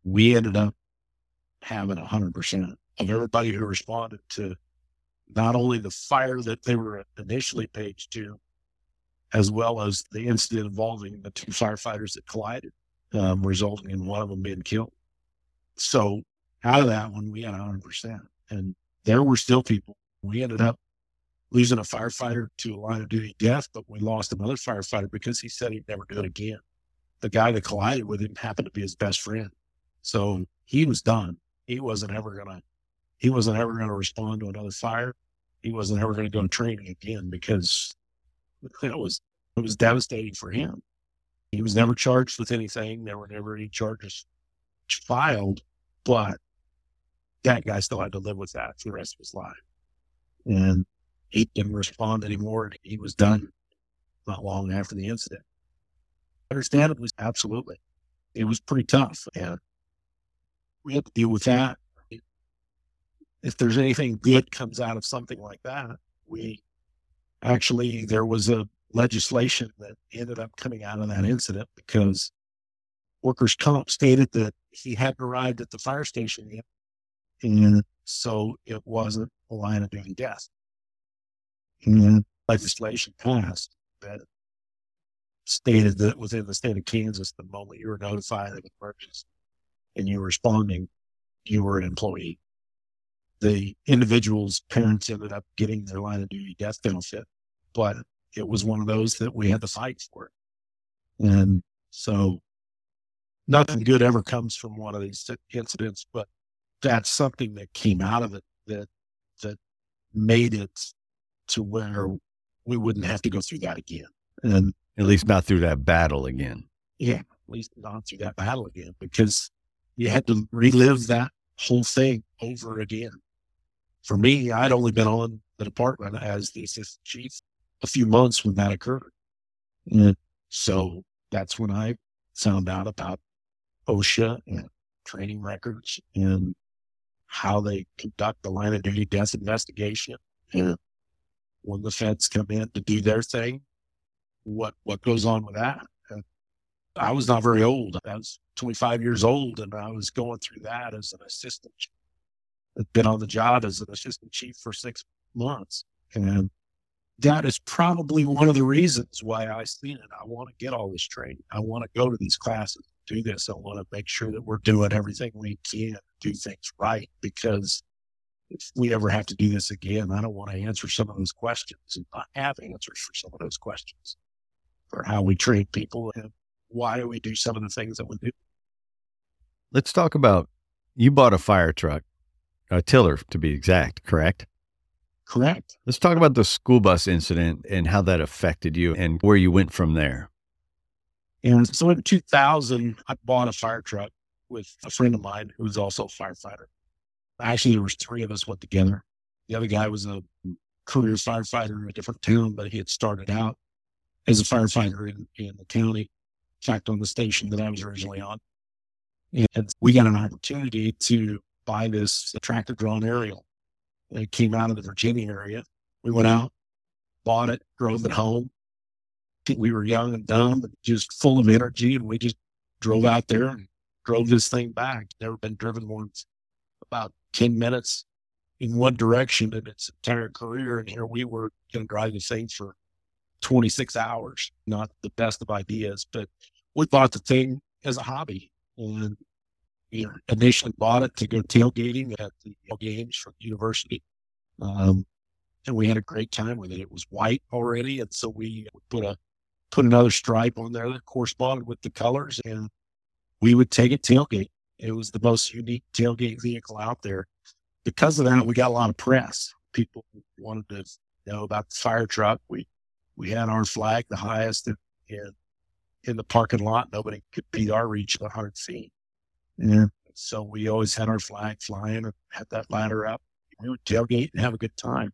we ended up having 100% of everybody who responded to not only the fire that they were initially paged to, as well as the incident involving the two firefighters that collided, um, resulting in one of them being killed. So out of that one, we had 100%. And there were still people. We ended up losing a firefighter to a line of duty death, but we lost another firefighter because he said he'd never do it again. The guy that collided with him happened to be his best friend. So he was done. He wasn't ever going to, he wasn't ever going to respond to another fire. He wasn't ever going to go to training again because it was, it was devastating for him. He was never charged with anything. There were never any charges filed, but that guy still had to live with that for the rest of his life. And he didn't respond anymore. He was done not long after the incident. Understandably, absolutely. It was pretty tough. And we had to deal with that. If there's anything good comes out of something like that, we actually, there was a legislation that ended up coming out of that incident because workers' comp stated that he hadn't arrived at the fire station yet. And so it wasn't a line of duty death. And legislation passed that stated that within the state of Kansas, the moment you were notified of an emergency and you were responding, you were an employee. The individual's parents ended up getting their line of duty death benefit, but it was one of those that we had to fight for. And so nothing good ever comes from one of these incidents, but that's something that came out of it that that made it to where we wouldn't have to go through that again. And at least not through that battle again. Yeah, at least not through that battle again because you had to relive that whole thing over again. For me, I'd only been on the department as the assistant chief a few months when that occurred. And so that's when I found out about OSHA and training records and how they conduct the line of duty death investigation. And mm. when the feds come in to do their thing, what what goes on with that? And I was not very old. I was 25 years old, and I was going through that as an assistant. Been on the job as an assistant chief for six months, and that is probably one of the reasons why I seen it. I want to get all this training. I want to go to these classes, do this. I want to make sure that we're doing everything we can, do things right, because if we ever have to do this again, I don't want to answer some of those questions and not have answers for some of those questions for how we treat people and why do we do some of the things that we do. Let's talk about you bought a fire truck, a tiller to be exact, correct? Correct. Let's talk about the school bus incident and how that affected you and where you went from there. And so in 2000, I bought a fire truck with a friend of mine who was also a firefighter. Actually, there was three of us went together. The other guy was a career firefighter in a different town, but he had started out as a firefighter in, in the county, in fact, on the station that I was originally on. And we got an opportunity to buy this tractor drawn aerial. It came out of the Virginia area. We went out, bought it, drove it home. We were young and dumb, and just full of energy, and we just drove out there and drove this thing back. Never been driven more than about 10 minutes in one direction in its entire career. And here we were going to drive the thing for 26 hours. Not the best of ideas, but we bought the thing as a hobby. And we initially bought it to go tailgating at the games the university. Um, and we had a great time with it. It was white already. And so we put a, put another stripe on there that corresponded with the colors and we would take it tailgate. It was the most unique tailgate vehicle out there. Because of that, we got a lot of press. People wanted to know about the fire truck. We, we had our flag the highest in, in, in the parking lot. Nobody could beat our reach of 100 feet. Yeah. So we always had our flag flying and had that ladder up. We would tailgate and have a good time.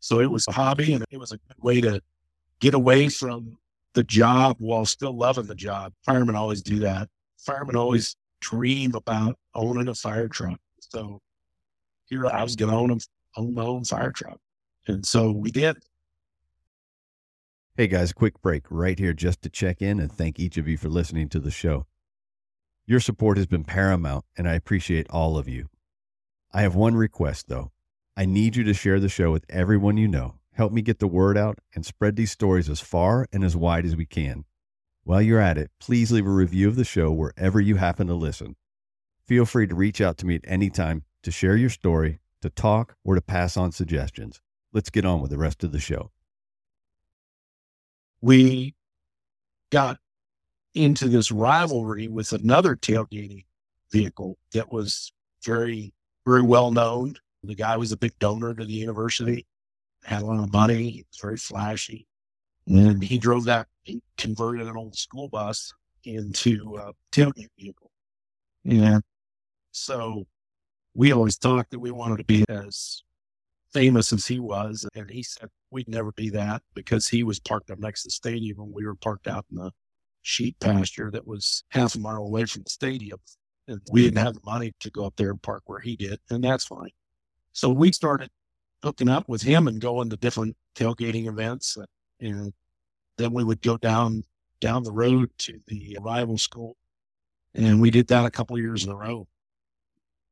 So it was a hobby and it was a good way to get away from the job while still loving the job. Firemen always do that. Firemen always dream about owning a fire truck. So here I was going to own, a, own my own fire truck. And so we did. Hey guys, quick break right here just to check in and thank each of you for listening to the show. Your support has been paramount, and I appreciate all of you. I have one request, though. I need you to share the show with everyone you know. Help me get the word out and spread these stories as far and as wide as we can. While you're at it, please leave a review of the show wherever you happen to listen. Feel free to reach out to me at any time to share your story, to talk, or to pass on suggestions. Let's get on with the rest of the show. We got into this rivalry with another tailgating vehicle that was very, very well known. The guy was a big donor to the university, had a lot of money, very flashy. And he drove that, he converted an old school bus into a tailgate vehicle. And so we always talked that we wanted to be as famous as he was. And he said we'd never be that because he was parked up next to the stadium and we were parked out in the sheep pasture that was half a mile away from the stadium. And we didn't have the money to go up there and park where he did, and that's fine. So we started hooking up with him and going to different tailgating events. Uh, and then we would go down down the road to the rival school. And we did that a couple years in a row.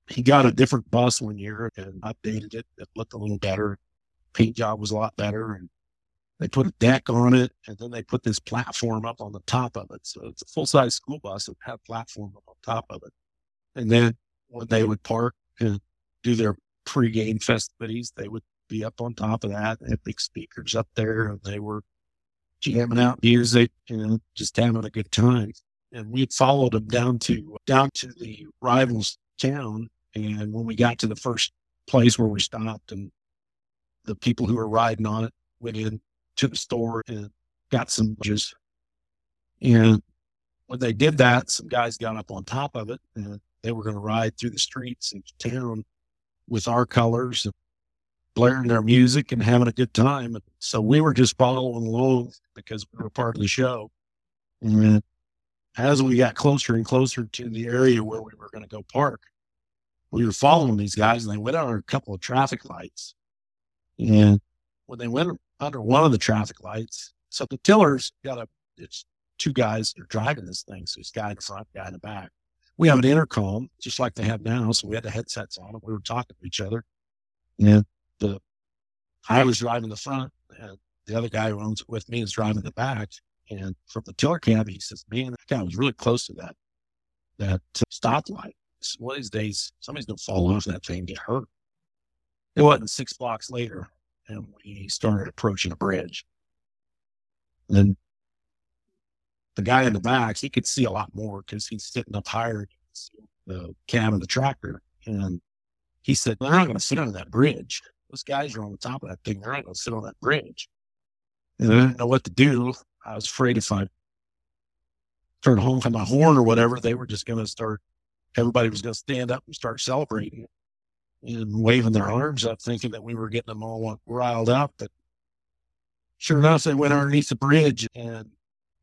He got a different bus one year and updated it. It looked a little better. Paint job was a lot better. And they put a deck on it, and then they put this platform up on the top of it. So it's a full size school bus that had a platform up on top of it. And then when they would park and do their pregame festivities, they would be up on top of that. They had big speakers up there, and they were jamming out music and just having a good time. And we followed them down to down to the rivals town. And when we got to the first place where we stopped, and the people who were riding on it went in to the store and got some juice. And when they did that, some guys got up on top of it and they were going to ride through the streets of town with our colors and blaring their music and having a good time. So we were just following along because we were part of the show. And as we got closer and closer to the area where we were going to go park, we were following these guys and they went on a couple of traffic lights. And when they went under one of the traffic lights. So the tiller's got a, it's two guys that are driving this thing. So it's guy in the front, guy in the back. We have an intercom, just like they have now. So we had the headsets on and we were talking to each other. And the, I was driving the front and the other guy who owns it with me is driving the back. And from the tiller cab, he says, man, that guy was really close to that, that uh, stoplight. One of these days, somebody's going to fall off that thing and get hurt. It wasn't six blocks later, and we started approaching a bridge. And the guy in the back, he could see a lot more because he's sitting up higher the cab of the tractor. And he said, They're not going to sit on that bridge. Those guys are on the top of that thing. They're not going to sit on that bridge. And I didn't know what to do. I was afraid if I started honking my horn or whatever, they were just going to start, everybody was going to stand up and start celebrating and waving their arms up, thinking that we were getting them all riled up. But sure enough, they went underneath the bridge and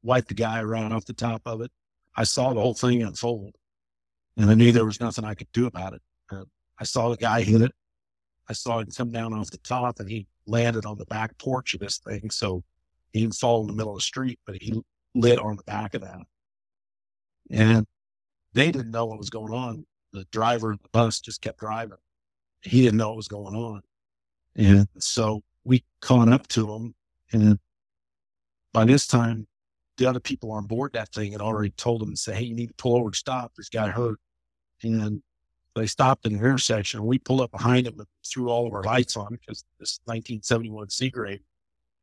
wiped the guy right off the top of it. I saw the whole thing unfold and I knew there was nothing I could do about it. Uh, I saw the guy hit it. I saw him come down off the top and he landed on the back porch of this thing. So he didn't fall in the middle of the street, but he lit on the back of that. And they didn't know what was going on. The driver of the bus just kept driving. He didn't know what was going on. And so we caught up to him. And by this time, the other people on board that thing had already told him to say, Hey, you need to pull over and stop. This guy hurt. And they stopped in an intersection. We pulled up behind him and threw all of our lights on because this 1971 Seagrave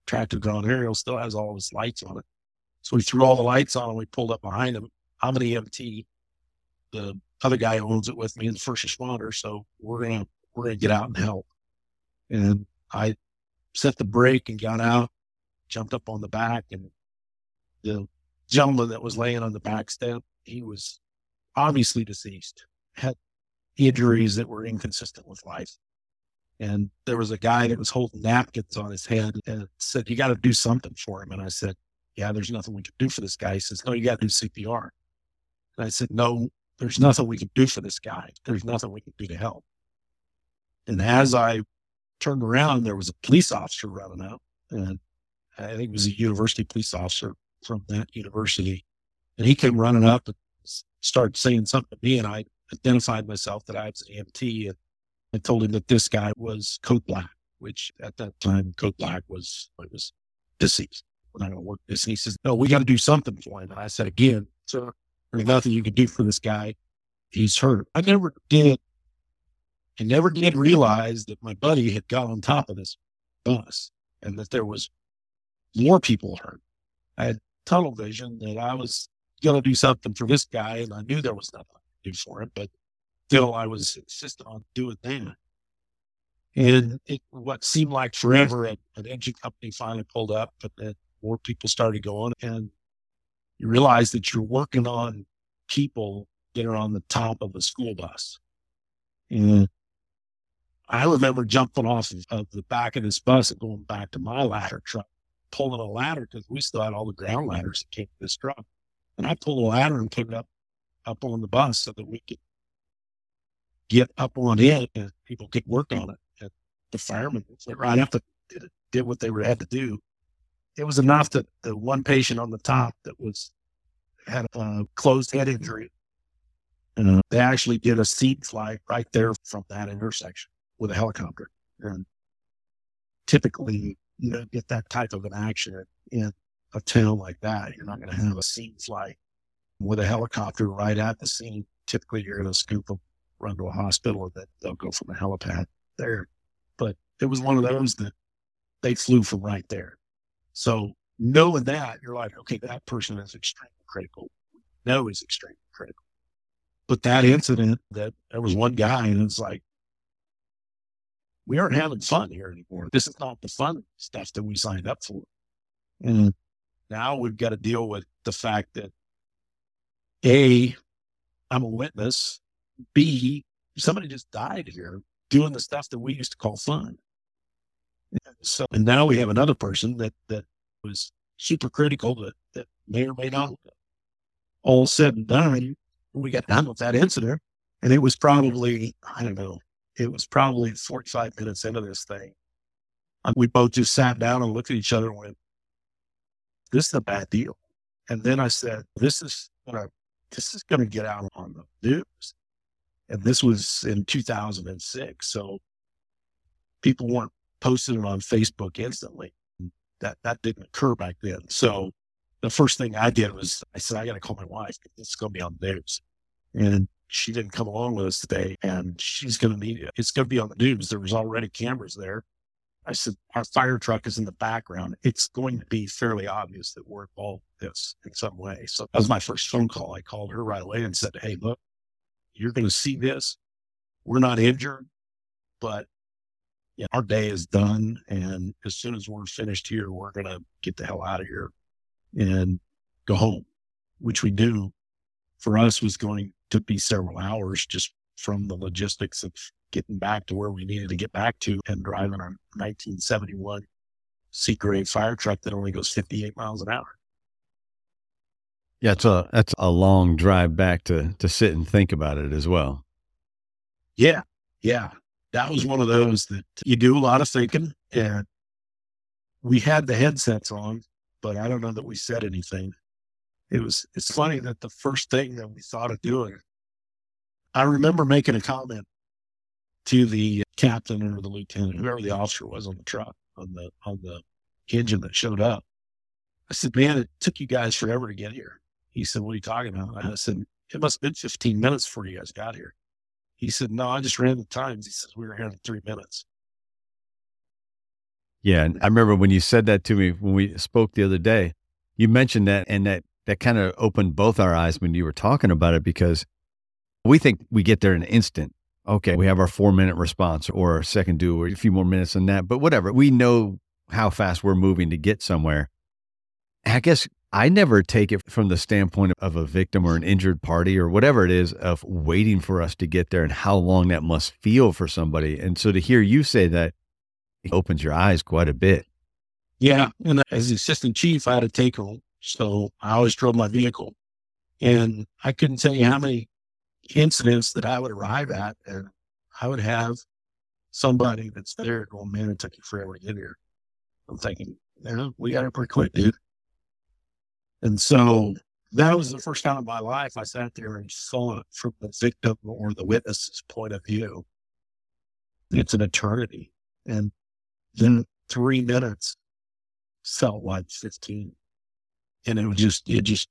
tractor drawn aerial still has all of his lights on it. So we threw all the lights on and we pulled up behind him. I'm an EMT. The other guy owns it with me, the first responder. So we're gonna we're gonna get out and help. And I set the brake and got out, jumped up on the back, and the gentleman that was laying on the back step, he was obviously deceased, had injuries that were inconsistent with life. And there was a guy that was holding napkins on his head and said, You got to do something for him. And I said, Yeah, there's nothing we can do for this guy. He says, No, you got to do CPR. And I said, No, there's nothing we can do for this guy. There's nothing we can do to help. And as I turned around, there was a police officer running out. And I think it was a university police officer from that university. And he came running up and started saying something to me. And I identified myself that I was an EMT. And I told him that this guy was Code Black, which at that time, Code Black was, was deceased. We're not going to work this. And he says, No, we got to do something for him. And I said, Again, sir, there's nothing you can do for this guy. He's hurt. I never did. I never did realize that my buddy had got on top of this bus and that there was more people hurt. I had tunnel vision that I was going to do something for this guy, and I knew there was nothing could do for him, but still I was insistent on doing that. And it, what seemed like forever, an, an engine company finally pulled up, but then more people started going, and you realize that you're working on people that are on the top of a school bus. And I remember jumping off of, of the back of this bus and going back to my ladder truck pulling a ladder because we still had all the ground ladders that came to this truck. And I pulled a ladder and put it up up on the bus so that we could get up on it and people could work on it. And the firemen went right and did, did what they were had to do. It was enough that the one patient on the top that was had a closed head injury. Uh, they actually did a scene flight right there from that intersection with a helicopter. And typically you don't get that type of an accident in a town like that. You're not going to have a scene flight with a helicopter right at the scene. Typically, you're going to scoop them, run to a hospital, and then they'll go from the helipad there. But it was one of those that they flew from right there. So knowing that, you're like, okay, that person is extremely critical. No, is extremely critical. But that incident that there was one guy and it's like, we aren't having fun here anymore. This is not the fun stuff that we signed up for. And now we've got to deal with the fact that A, I'm a witness. B, somebody just died here doing the stuff that we used to call fun. And so, and now we have another person that, that was super critical that, that may or may not all said and done. We got done with that incident. And it was probably, I don't know, it was probably 45 minutes into this thing. And we both just sat down and looked at each other and went, this is a bad deal. And then I said, this is gonna, this is going to get out on the news. And this was in 2006. So people weren't posting it on Facebook instantly. That, that didn't occur back then. So the first thing I did was I said, I got to call my wife. It's going to be on the news. And she didn't come along with us today and she's going to need it. It's going to be on the news. There was already cameras there. I said, our fire truck is in the background. It's going to be fairly obvious that we're involved this in some way. So that was my first phone call. I called her right away and said, Hey, look, you're going to see this. We're not injured, but yeah, our day is done. And as soon as we're finished here, we're going to get the hell out of here and go home, which we do for us was going to be several hours just from the logistics of getting back to where we needed to get back to and driving our 1971 Seagrave fire truck that only goes 58 miles an hour. Yeah, it's a that's a long drive back to to sit and think about it as well. Yeah, yeah, that was one of those that you do a lot of thinking, and we had the headsets on, but I don't know that we said anything. It was it's funny that the first thing that we thought of doing, I remember making a comment to the captain or the lieutenant, whoever the officer was on the truck, on the on the engine that showed up. I said, Man, it took you guys forever to get here. He said, What are you talking about? I said, It must have been 15 minutes before you guys got here. He said, No, I just ran the times. He says, We were here in three minutes. Yeah. And I remember when you said that to me when we spoke the other day, you mentioned that and that that kind of opened both our eyes when you were talking about it because we think we get there in an instant okay, we have our four minute response or second due or a few more minutes than that, but whatever. We know how fast we're moving to get somewhere. I guess I never take it from the standpoint of a victim or an injured party or whatever it is of waiting for us to get there and how long that must feel for somebody. And so to hear you say that it opens your eyes quite a bit. Yeah. And as assistant chief, I had to take. So I always drove my vehicle. And I couldn't tell you how many incidents that I would arrive at, and I would have somebody that's there going, man, it took you forever to get here. I'm thinking, man, we got it pretty quick, dude. And so that was the first time in my life I sat there and saw it from the victim or the witness's point of view. It's an eternity. And then three minutes felt like 15. And it was just, it just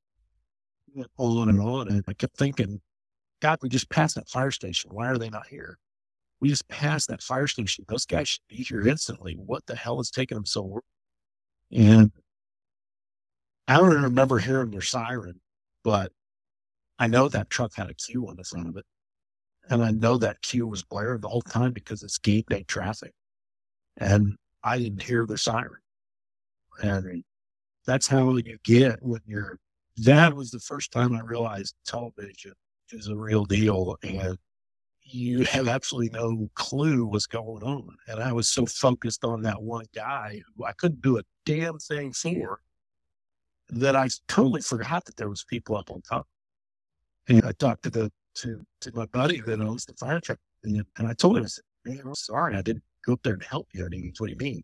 went on and mm. on. And I kept thinking, God, we just passed that fire station. Why are they not here? We just passed that fire station. Those guys should be here instantly. What the hell is taking them so long? And I don't remember hearing their siren, but I know that truck had a Q on the front of it. And I know that Q was blaring the whole time because it's game day traffic. And I didn't hear the siren. And that's how you get when you're, that was the first time I realized television is a real deal. And you have absolutely no clue what's going on. And I was so focused on that one guy who I couldn't do a damn thing for that I totally forgot that there was people up on top. And I talked to the to to my buddy that owns the fire truck, and, and I told him, I said, "Man, I'm sorry, I didn't go up there and help you." He goes, "What do you mean?"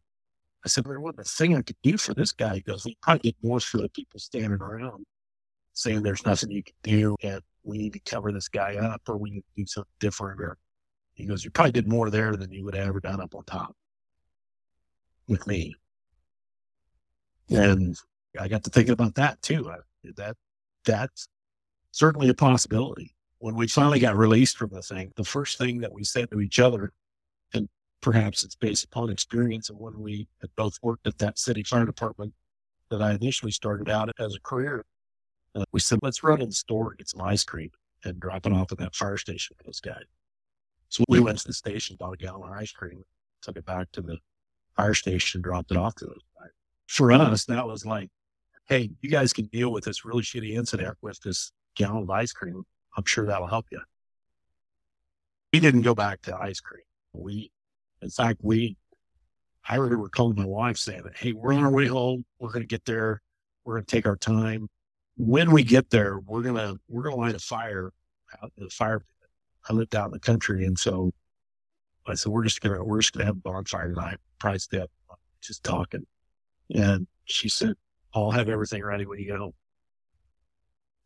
I said, "There wasn't a thing I could do for this guy." He goes, "We probably did more for the people standing around, saying there's nothing you can do, and we need to cover this guy up or we need to do something different. Or he goes, you probably did more there than you would have ever done up on top with me. And I got to thinking about that too. I, that that's certainly a possibility. When we finally got released from the thing, the first thing that we said to each other, perhaps it's based upon experience of when we had both worked at that city fire department that I initially started out as a career, uh, we said, let's run in the store and get some ice cream and drop it off at that fire station for those guys. So we went to the station, bought a gallon of ice cream, took it back to the fire station, dropped it off to those guys. For us, that was like, hey, you guys can deal with this really shitty incident with this gallon of ice cream. I'm sure that'll help you. We didn't go back to ice cream. We, in fact, we, I remember calling my wife saying hey, we're on our way home. We're going to get there. We're going to take our time when we get there, we're gonna we're gonna light a fire out the fire. I lived out in the country, and so I said we're just gonna we're just gonna have a bonfire tonight. Probably stay up, just talking. And she said, "I'll have everything ready when you get home."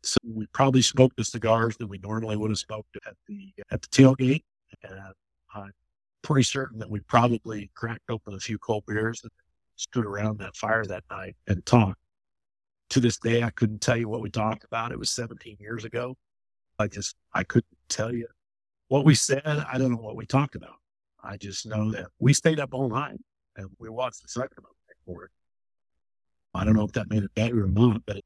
So we probably smoked the cigars that we normally would have smoked at the at the tailgate, and I'm pretty certain that we probably cracked open a few cold beers and stood around that fire that night and talked to this day, I couldn't tell you what we talked about. It was 17 years ago. I just, I couldn't tell you what we said. I don't know what we talked about. I just know that we stayed up all night and we watched the second for it. I don't know if that made it better or not, but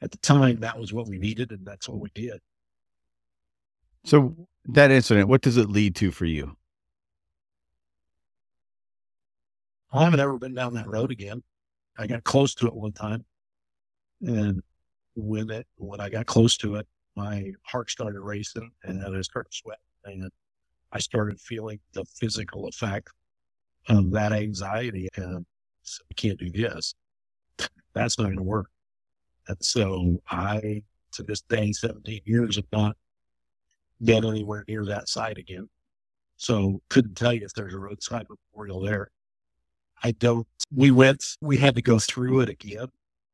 at the time, that was what we needed, and that's what we did. So that incident, what does it lead to for you? I haven't ever been down that road again. I got close to it one time, and when it when I got close to it, my heart started racing, and I started sweating, and I started feeling the physical effect of that anxiety. And we can't do this. That's not going to work. And so I, to this day, 17 years, have not been anywhere near that site again. So couldn't tell you if there's a roadside memorial there. I don't, we went, we had to go through it again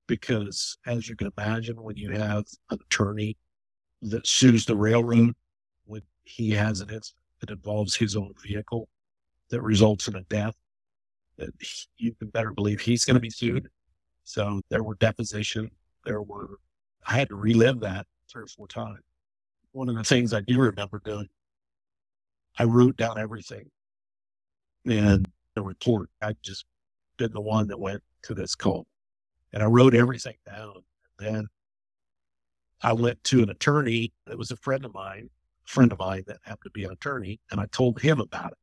because as you can imagine, when you have an attorney that sues the railroad, when he has an incident that involves his own vehicle that results in a death, that you can better believe he's going to be sued. So there were deposition, There were, I had to relive that three or four times. One of the things I do remember doing, I wrote down everything and the report. I just been the one mm. that went to this call and I wrote everything down. And then I went to an attorney that was a friend of mine, a friend of mine that happened to be an attorney, and I told him about it.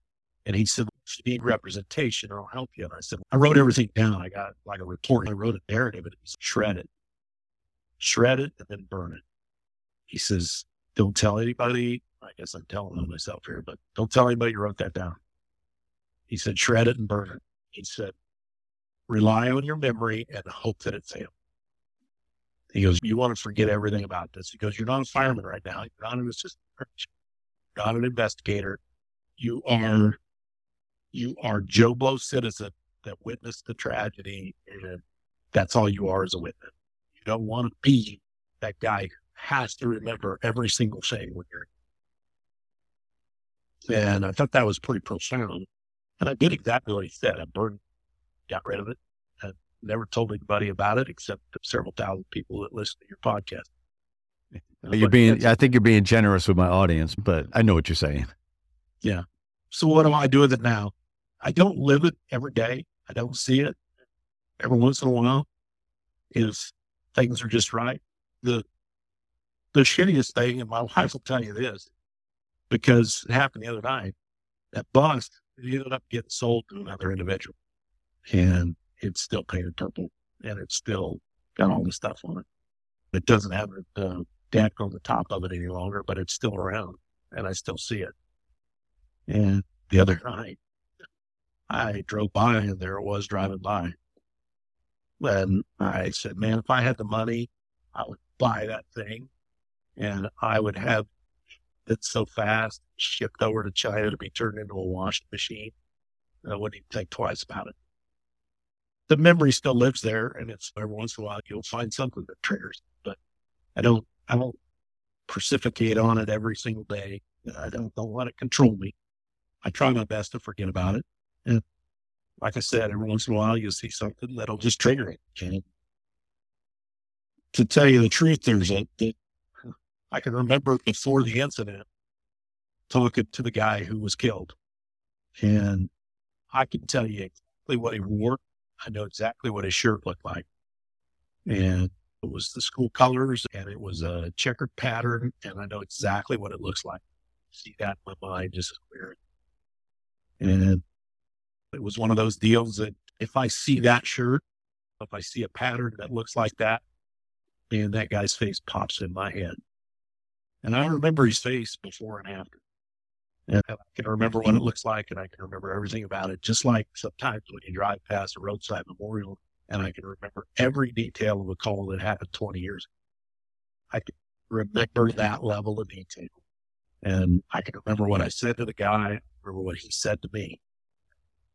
And he said, you need representation or I'll help you. And I said, I wrote everything down. I got like a report. I wrote a narrative and it was shredded, shred it and then burn it. He says, don't tell anybody. I guess I'm telling on myself here, but don't tell anybody you wrote that down. He said, shred it and burn it. He said, rely on your memory and hope that it fails. He goes, you want to forget everything about this. He goes, you're not a fireman right now. You're not an assistant. You're not an investigator. You are you are Joe Blow citizen that witnessed the tragedy, and that's all you are as a witness. You don't want to be that guy who has to remember every single thing when you're. And I thought that was pretty profound. And I did exactly what he said. I burned, got rid of it. I never told anybody about it except several thousand people that listen to your podcast. You're being, I think you're being generous with my audience, but I know what you're saying. Yeah. So what do I do with it now? I don't live it every day. I don't see it every once in a while. If things are just right, the the shittiest thing, and my wife will tell you this, because it happened the other night. That bus it ended up getting sold to another individual, and it's still painted purple, and it's still got all the stuff on it. It doesn't have a uh, deck on the top of it any longer, but it's still around, and I still see it. And the other night, I drove by and there it was driving by. And I said, man, if I had the money, I would buy that thing and I would have it so fast shipped over to China to be turned into a washing machine. I wouldn't even think twice about it. The memory still lives there and it's every once in a while you'll find something that triggers, but I don't, I don't precipitate on it every single day. I don't, don't let it control me. I try my best to forget about it. And like I said, every once in a while you'll see something that'll just trigger it. And to tell you the truth, there's a, I can remember before the incident talking to the guy who was killed. And I can tell you exactly what he wore. I know exactly what his shirt looked like. And it was the school colors and it was a checkered pattern. And I know exactly what it looks like. See that in my mind just clear. And it was one of those deals that if I see that shirt, if I see a pattern that looks like that, and that guy's face pops in my head. And I remember his face before and after. And I can remember what it looks like and I can remember everything about it. Just like sometimes when you drive past a roadside memorial and I can remember every detail of a call that happened 20 years ago. I can remember that level of detail. And I can remember what I said to the guy, remember what he said to me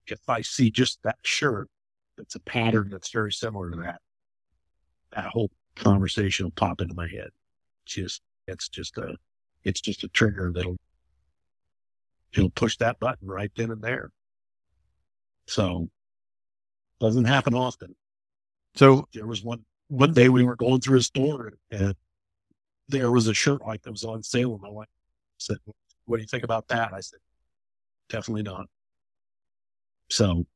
if I see just that shirt, that's a pattern that's very similar to that, that whole conversation will pop into my head. Just, it's just a, it's just a trigger that'll, it'll push that button right then and there. So doesn't happen often. So there was one, one day we were going through a store and there was a shirt like that was on sale. And my wife said, What do you think about that? I said, Definitely not. So,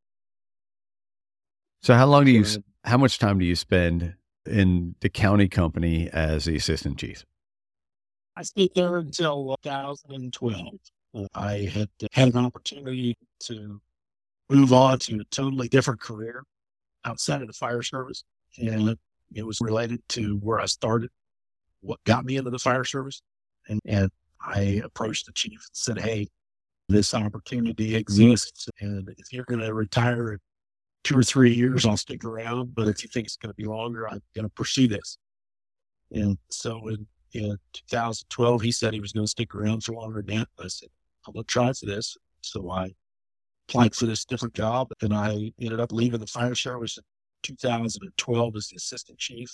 so how long do you, how much time do you spend in the county company as the assistant chief? I stayed there until 2012. I had had an opportunity to move on to a totally different career outside of the fire service. And it was related to where I started, what got me into the fire service. And, and I approached the chief and said, Hey, this opportunity exists. And if you're going to retire in two or three years, I'll stick around. But if you think it's going to be longer, I'm going to pursue this. And so in, in 2012, he said he was going to stick around for longer than that. I said, I'm try for this. So I applied for this different job and I ended up leaving the fire service in 2012 as the assistant chief.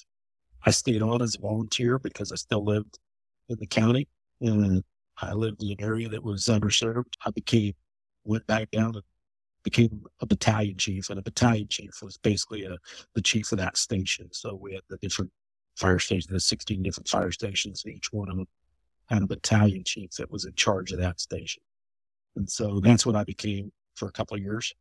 I stayed on as a volunteer because I still lived in the county and I lived in an area that was underserved. I became, went back down and became a battalion chief and a battalion chief was basically a, the chief of that station. So we had the different fire stations, the 16 different fire stations, each one of them had a battalion chief that was in charge of that station. And so that's what I became for a couple of years.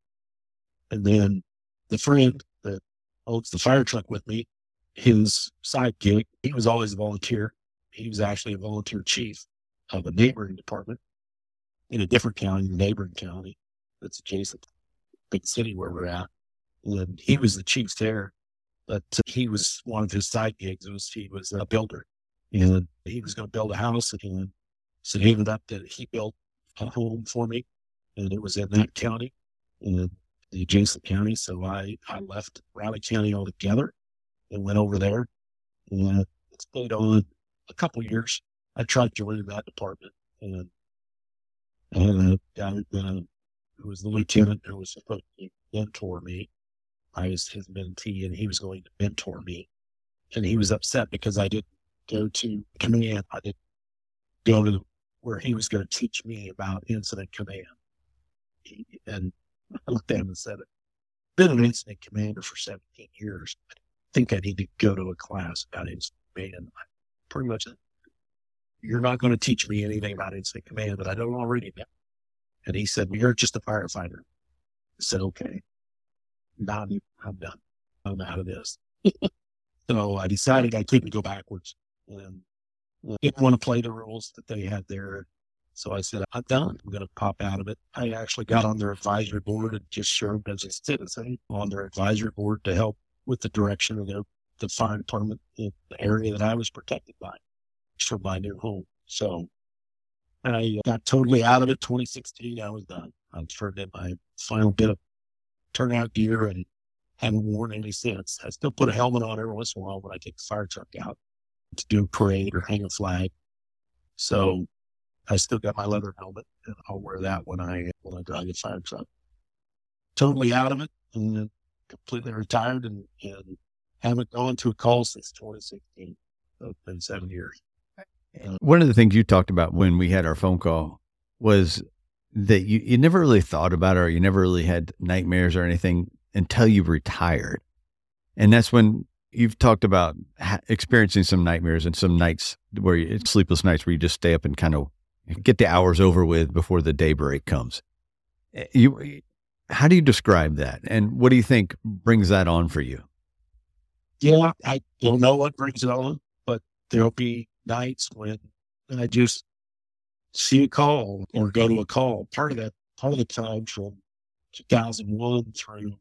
And then the friend that owns the fire truck with me, his side gig, he was always a volunteer. He was actually a volunteer chief of a neighboring department in a different county, the neighboring county that's adjacent to the big city where we're at. And he was the chief there, but he was one of his side gigs was he was a builder and he was going to build a house and so it ended up that he built a home for me and it was in that county, in the adjacent county. So I, I left Riley County altogether and went over there and stayed on a couple years. I tried joining that department and I a guy who was the lieutenant who was supposed to mentor me. I was his mentee and he was going to mentor me. And he was upset because I didn't go to command. I didn't go to where he was going to teach me about incident command and I looked at him and said, been an incident commander for 17 years. I think I need to go to a class about incident command. I pretty much, you're not going to teach me anything about incident command that I don't already know. And he said, well, you're just a firefighter. I said, okay, now I'm done. I'm out of this. so I decided I couldn't go backwards and didn't want to play the rules that they had there. So I said, I'm done. I'm going to pop out of it. I actually got on their advisory board and just served as a citizen on their advisory board to help with the direction of the, the fire department in the area that I was protected by for my new home. So I uh, got totally out of it. 2016, I was done. I turned in my final bit of turnout gear and haven't worn any since. I still put a helmet on every once in a while when I take the fire truck out to do a parade or hang a flag. So I still got my leather helmet, and I'll wear that when I when I drive the fire truck. Totally out of it, and completely retired, and, and haven't gone to a call since 2016. So it's been seven years. Uh, One of the things you talked about when we had our phone call was that you, you never really thought about it or you never really had nightmares or anything until you retired. And that's when you've talked about experiencing some nightmares and some nights where you, sleepless nights where you just stay up and kind of get the hours over with before the daybreak comes. Eh, you, how do you describe that, and what do you think brings that on for you? Yeah, I don't know what brings it on, but there'll be nights when I just see a call or go to a call. Part of that, part of the time from 2001 through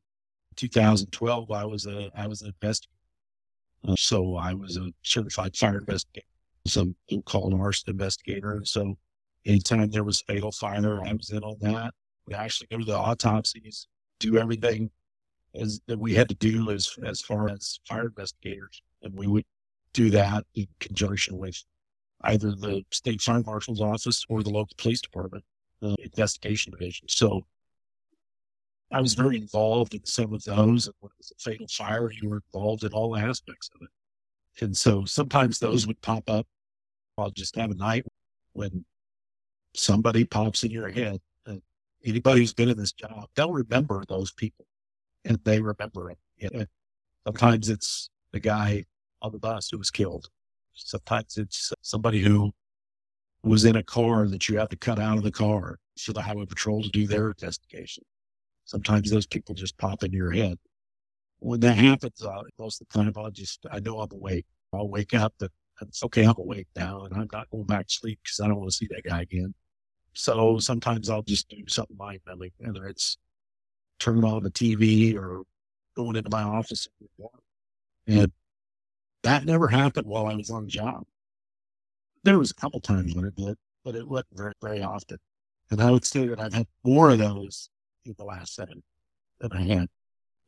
2012, I was a I was an investigator. Uh, so I was a certified fire investigator. Some called arson investigator. So Anytime there was a fatal fire, I was in on that. We actually go to the autopsies, do everything as that we had to do as as far as fire investigators, and we would do that in conjunction with either the state fire marshal's office or the local police department uh, investigation division. So I was very involved in some of those. And when it was a fatal fire, you were involved in all aspects of it. And so sometimes those would pop up. I'll just have a night when somebody pops in your head. And anybody who's been in this job, they'll remember those people and they remember it. You uh, know, sometimes it's the guy on the bus who was killed. Sometimes it's somebody who was in a car that you have to cut out of the car for the highway patrol to do their investigation. Sometimes those people just pop into your head. When that happens, uh, most of the time I'll just, I know I'm awake. I'll wake up and it's okay, I'm awake now and I'm not going back to sleep because I don't want to see that guy again. So sometimes I'll just do something mind bending, whether it's turning on the TV or going into my office. And that never happened while I was on the job. There was a couple times when it did, but it wasn't very, very often. And I would say that I've had more of those in the last seven that I had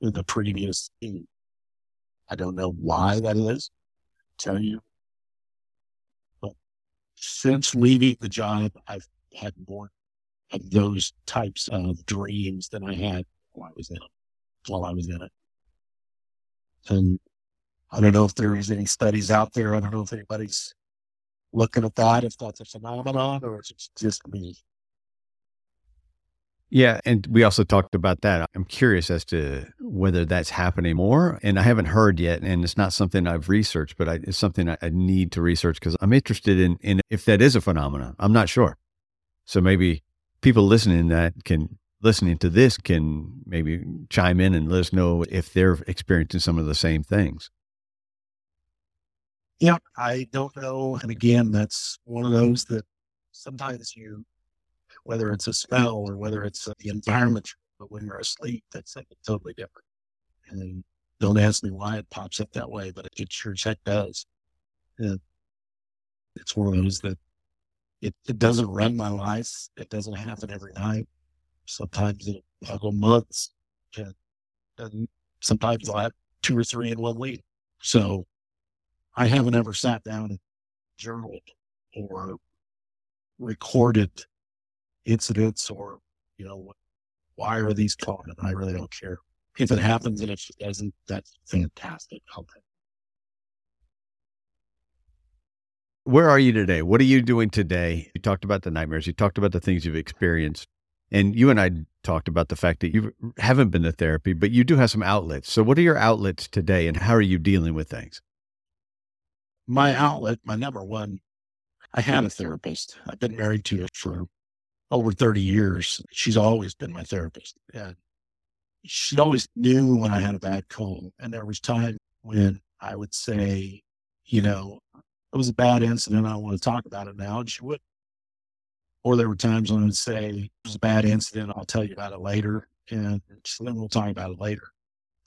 in the previous eight. I don't know why that is. Tell you. But since leaving the job, I've had more of those types of dreams than I had while I was in it. While I was in it. And I don't know if there's any studies out there. I don't know if anybody's looking at that, if that's a phenomenon or if it's just me. Yeah. And we also talked about that. I'm curious as to whether that's happening more. And I haven't heard yet. And it's not something I've researched, but I, it's something I, I need to research because I'm interested in, in if that is a phenomenon. I'm not sure. So maybe people listening that can listening to this can maybe chime in and let us know if they're experiencing some of the same things. Yeah, I don't know. And again, that's one of those that sometimes you, whether it's a mm-hmm. smell or whether it's uh, the environment, but when you're asleep, that's something totally different. And don't ask me why it pops up that way, but it sure check does. And it's one of those that it, it doesn't run my life. It doesn't happen every night. Sometimes it'll, I'll go months and, and sometimes I'll have two or three in one week. So I haven't ever sat down and journaled or recorded incidents or, you know, why are these common? I really don't care. If it happens and it doesn't, that's fantastic. Okay. Where are you today? What are you doing today? You talked about the nightmares. You talked about the things you've experienced. And you and I talked about the fact that you haven't been to therapy, but you do have some outlets. So, what are your outlets today and how are you dealing with things? my outlet, my number one, I had a therapist. I've been married to her for over 30 years. She's always been my therapist. And she always knew when I had a bad cold. And there was time when I would say, you know, it was a bad incident. I don't want to talk about it now. And she would. Or there were times when I would say, it was a bad incident. I'll tell you about it later. And she then we'll talk about it later.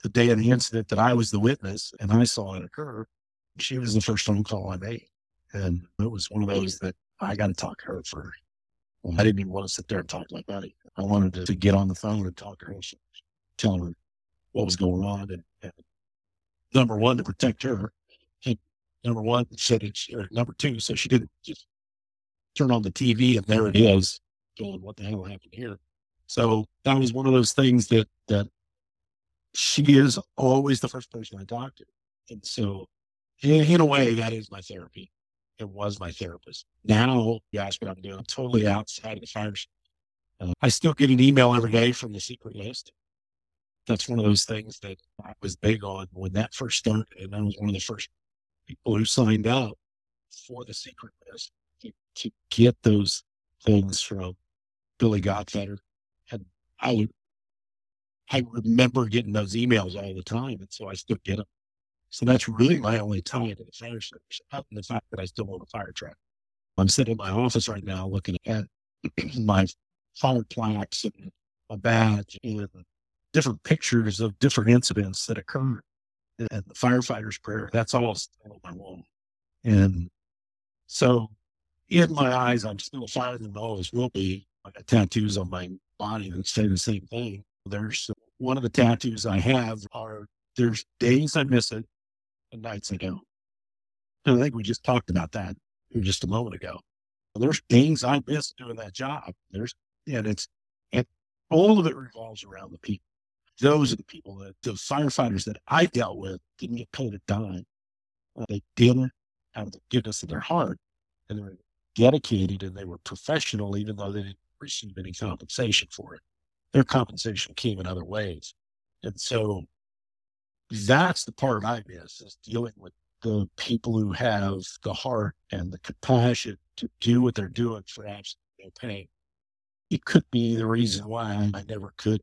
The day of the incident that I was the witness and I saw it occur, she was the first phone call I made. And it was one of those that I got to talk to her for. I didn't even want to sit there and talk like that. I wanted to, to get on the phone and talk to her, tell her what was going on. And, and number one, to protect her. And number one, said it, number two, so she didn't just turn on the TV and there it is going, what the hell happened here? So that was one of those things that, that she is always the first person I talk to. And so in, in a way, that is my therapy. It was my therapist. Now, you ask what I'm doing, I'm totally outside of the fire. Uh, I still get an email every day from the secret list. That's one of those things that I was big on when that first started. And I was one of the first people who signed up for the secret list to, to get those things from Billy Goldfeder. And I would, I remember getting those emails all the time. And so I still get them. So that's really my only tie to the fire service, other than the fact that I still own a fire truck. I'm sitting in my office right now looking at my fire plaques and my badge and different pictures of different incidents that occurred and the firefighter's prayer. That's all still on my wall. And so in my eyes, I'm still a fireman and always will be. I got tattoos on my body that say the same thing. There's one of the tattoos I have are there's days I miss it nights ago. And I think we just talked about that just a moment ago. There's things I miss doing that job. There's, and it's, and all of it revolves around the people. Those are the people that, those firefighters that I dealt with didn't get paid a dime. Uh, they did it out of the goodness of their heart. And they were dedicated and they were professional, even though they didn't receive any compensation for it. Their compensation came in other ways. And so that's the part I miss is dealing with the people who have the heart and the compassion to do what they're doing for absolutely no pay. It could be the reason why I never could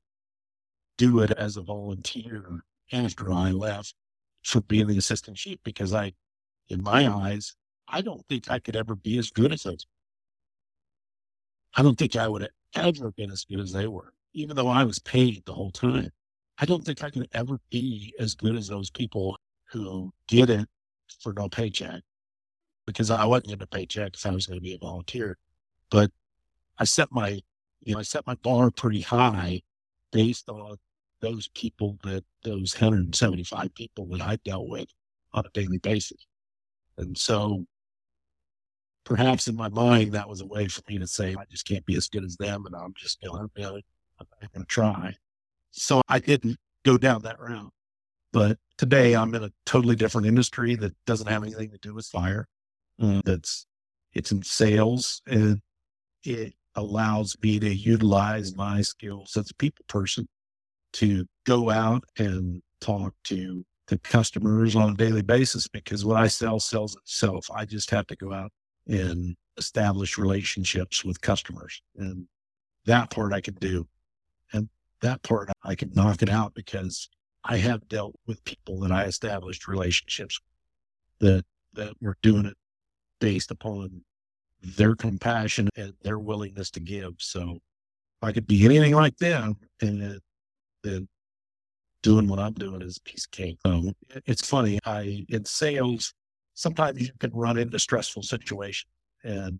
do it as a volunteer after I left for being the assistant chief because I, in my eyes, I don't think I could ever be as good as those. I don't think I would have ever been as good as they were, even though I was paid the whole time. I don't think I could ever be as good as those people who did it for no paycheck because I wasn't getting a paycheck if I was going to be a volunteer. But I set my, you know, I set my bar pretty high based on those people that those 175 people that I dealt with on a daily basis. And so perhaps in my mind, that was a way for me to say, I just can't be as good as them. And I'm just, you know, I'm, I'm going to try. So I didn't go down that route. But today I'm in a totally different industry that doesn't have anything to do with fire. Uh, that's, it's in sales and it allows me to utilize my skills as a people person to go out and talk to to customers on a daily basis because what I sell sells itself. I just have to go out and establish relationships with customers. And that part I can do. That part I can knock it out because I have dealt with people that I established relationships that that were doing it based upon their compassion and their willingness to give. So if I could be anything like them and then doing what I'm doing is a piece of cake. So it's funny. I in sales, sometimes you can run into stressful situations. And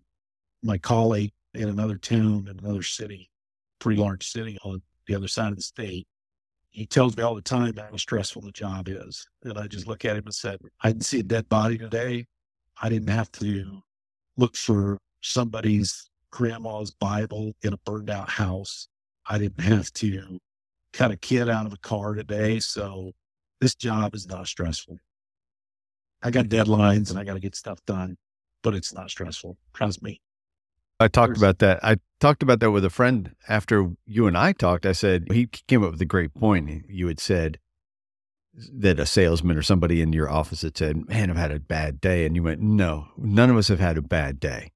my colleague in another town, in another city, pretty large city on the other side of the state, he tells me all the time how stressful the job is. And I just look at him and said, I didn't see a dead body today. I didn't have to look for somebody's grandma's Bible in a burned out house. I didn't have to cut a kid out of a car today. So this job is not stressful. I got deadlines and I got to get stuff done, but it's not stressful. Trust me. I talked about that. I talked about that with a friend after you and I talked. I said, he came up with a great point. You had said that a salesman or somebody in your office had said, Man, I've had a bad day. And you went, No, none of us have had a bad day.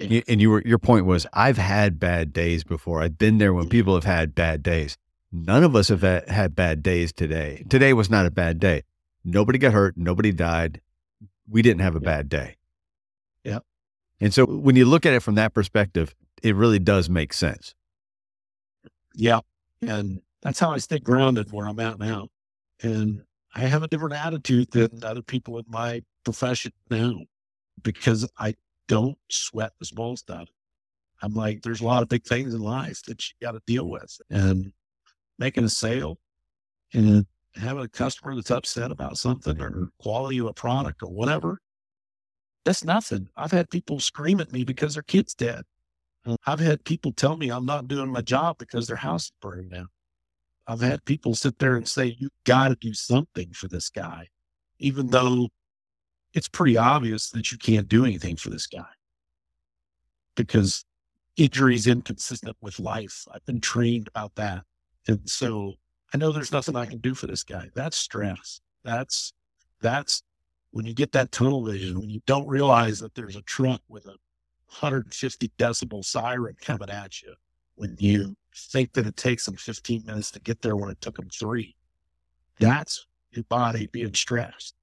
Yeah. And you were, your point was, I've had bad days before. I've been there when people have had bad days. None of us have had bad days today. Today was not a bad day. Nobody got hurt. Nobody died. We didn't have a yeah. bad day. And so when you look at it from that perspective, it really does make sense. Yeah. And that's how I stay grounded where I'm at now. And I have a different attitude than other people in my profession now because I don't sweat the small stuff. I'm like, there's a lot of big things in life that you got to deal with. And making a sale and having a customer that's upset about something or quality of a product or whatever, that's nothing. I've had people scream at me because their kid's dead. Hmm. I've had people tell me I'm not doing my job because their house is burning down. I've had people sit there and say, you got to do something for this guy, even though it's pretty obvious that you can't do anything for this guy because injury is inconsistent with life. I've been trained about that. And so I know there's nothing I can do for this guy. That's stress. That's, that's when you get that tunnel vision, when you don't realize that there's a truck with a 150 decibel siren coming at you, when you think that it takes them 15 minutes to get there when it took them three, that's your body being stressed.